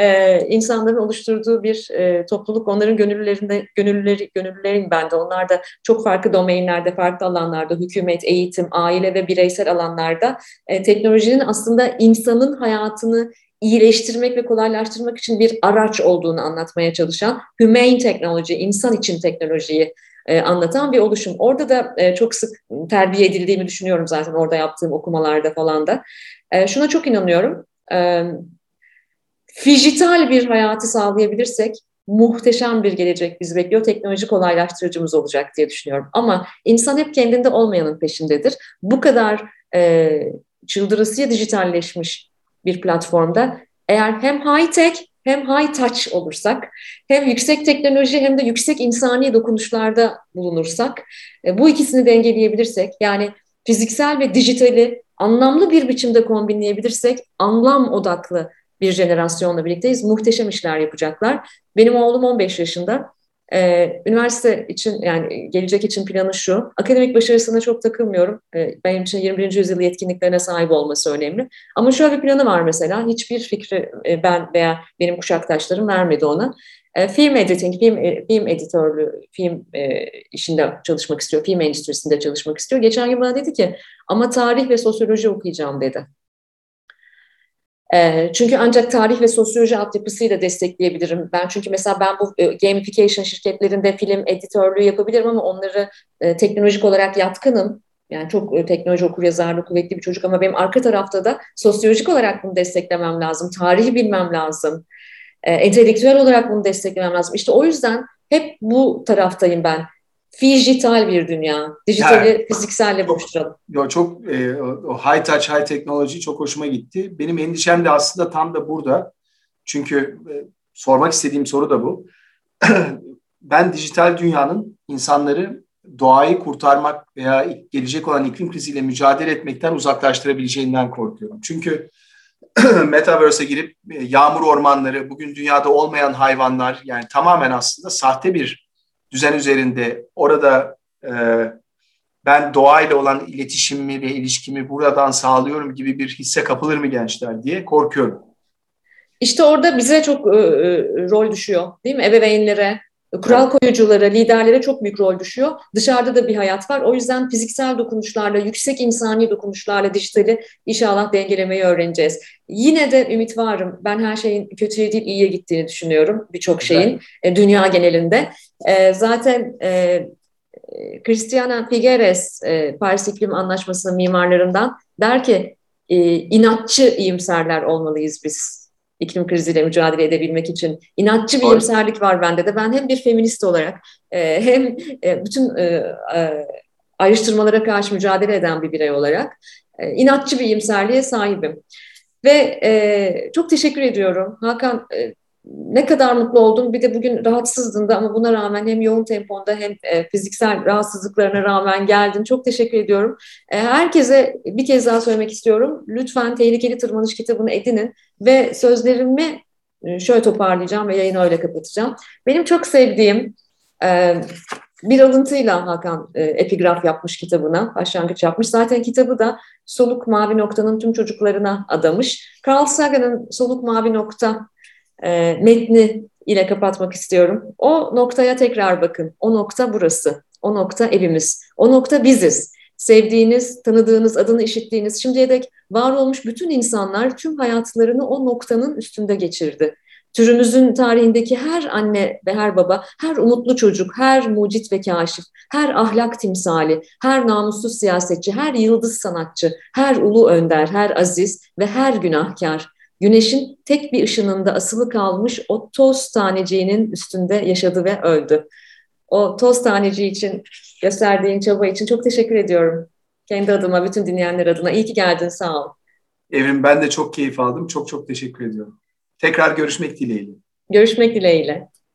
e, insanların oluşturduğu bir e, topluluk. Onların gönüllülerinde, gönüllüleri, gönüllülerim ben de. Onlar da çok farklı domainlerde, farklı alanlarda, hükümet, eğitim, aile ve bireysel alanlarda e, teknolojinin aslında insanın hayatını iyileştirmek ve kolaylaştırmak için bir araç olduğunu anlatmaya çalışan humane teknoloji, insan için teknolojiyi e, anlatan bir oluşum. Orada da e, çok sık terbiye edildiğimi düşünüyorum zaten orada yaptığım okumalarda falan da. E, şuna çok inanıyorum. E, Fijital bir hayatı sağlayabilirsek muhteşem bir gelecek bizi bekliyor. Teknoloji kolaylaştırıcımız olacak diye düşünüyorum. Ama insan hep kendinde olmayanın peşindedir. Bu kadar e, çıldırısıya dijitalleşmiş bir platformda eğer hem high tech hem high touch olursak, hem yüksek teknoloji hem de yüksek insani dokunuşlarda bulunursak, e, bu ikisini dengeleyebilirsek, yani fiziksel ve dijitali anlamlı bir biçimde kombinleyebilirsek, anlam odaklı bir jenerasyonla birlikteyiz. Muhteşem işler yapacaklar. Benim oğlum 15 yaşında. Ee, üniversite için yani gelecek için planı şu. Akademik başarısına çok takılmıyorum. Ee, benim için 21. yüzyıl yetkinliklerine sahip olması önemli. Ama şöyle bir planı var mesela. Hiçbir fikri e, ben veya benim kuşaktaşlarım vermedi ona. E, film editing, film, e, film editörlüğü, film e, işinde çalışmak istiyor, film endüstrisinde çalışmak istiyor. Geçen gün bana dedi ki ama tarih ve sosyoloji okuyacağım dedi. E, çünkü ancak tarih ve sosyoloji altyapısıyla destekleyebilirim. Ben çünkü mesela ben bu e, gamification şirketlerinde film editörlüğü yapabilirim ama onları e, teknolojik olarak yatkınım. Yani çok e, teknoloji okur yazarlı kuvvetli bir çocuk ama benim arka tarafta da sosyolojik olarak bunu desteklemem lazım. Tarihi bilmem lazım. Entelektüel olarak bunu desteklemem lazım. İşte o yüzden hep bu taraftayım ben dijital bir dünya. Dijitali yani, fizikselle buluşturalım. Yo, çok e, o high touch, high technology çok hoşuma gitti. Benim endişem de aslında tam da burada. Çünkü e, sormak istediğim soru da bu. <clears throat> ben dijital dünyanın insanları doğayı kurtarmak veya gelecek olan iklim kriziyle mücadele etmekten uzaklaştırabileceğinden korkuyorum. Çünkü <clears throat> Metaverse'e girip e, yağmur ormanları, bugün dünyada olmayan hayvanlar yani tamamen aslında sahte bir düzen üzerinde orada e, ben doğayla olan iletişimimi ve ilişkimi buradan sağlıyorum gibi bir hisse kapılır mı gençler diye korkuyorum. İşte orada bize çok e, e rol düşüyor değil mi? Ebeveynlere, kural koyuculara, liderlere çok büyük rol düşüyor. Dışarıda da bir hayat var. O yüzden fiziksel dokunuşlarla, yüksek insani dokunuşlarla dijitali inşallah dengelemeyi öğreneceğiz. Yine de ümit varım. Ben her şeyin kötüye değil iyiye gittiğini düşünüyorum. Birçok şeyin e, dünya genelinde. E, zaten e, Cristiana Figueres e, Paris İklim Anlaşması'nın mimarlarından der ki inatçı iyimserler olmalıyız biz iklim kriziyle mücadele edebilmek için. inatçı bir iyimserlik var bende de. Ben hem bir feminist olarak e, hem e, bütün e, e, ayrıştırmalara karşı mücadele eden bir birey olarak e, inatçı bir iyimserliğe sahibim. Ve e, çok teşekkür ediyorum. Hakan e, ne kadar mutlu oldum. Bir de bugün rahatsızdın da ama buna rağmen hem yoğun temponda hem e, fiziksel rahatsızlıklarına rağmen geldin. Çok teşekkür ediyorum. E, herkese bir kez daha söylemek istiyorum. Lütfen Tehlikeli Tırmanış kitabını edinin ve sözlerimi e, şöyle toparlayacağım ve yayını öyle kapatacağım. Benim çok sevdiğim e, bir alıntıyla Hakan e, epigraf yapmış kitabına, başlangıç yapmış. Zaten kitabı da Soluk Mavi Nokta'nın tüm çocuklarına adamış. Carl Sagan'ın Soluk Mavi Nokta metni ile kapatmak istiyorum. O noktaya tekrar bakın. O nokta burası. O nokta evimiz. O nokta biziz. Sevdiğiniz, tanıdığınız, adını işittiğiniz, şimdiye dek var olmuş bütün insanlar tüm hayatlarını o noktanın üstünde geçirdi. Türümüzün tarihindeki her anne ve her baba, her umutlu çocuk, her mucit ve kaşif, her ahlak timsali, her namussuz siyasetçi, her yıldız sanatçı, her ulu önder, her aziz ve her günahkar, güneşin tek bir ışınında asılı kalmış o toz taneciğinin üstünde yaşadı ve öldü. O toz taneciği için gösterdiğin çaba için çok teşekkür ediyorum. Kendi adıma, bütün dinleyenler adına. İyi ki geldin, sağ ol. Evrim ben de çok keyif aldım. Çok çok teşekkür ediyorum. Tekrar görüşmek dileğiyle. Görüşmek dileğiyle.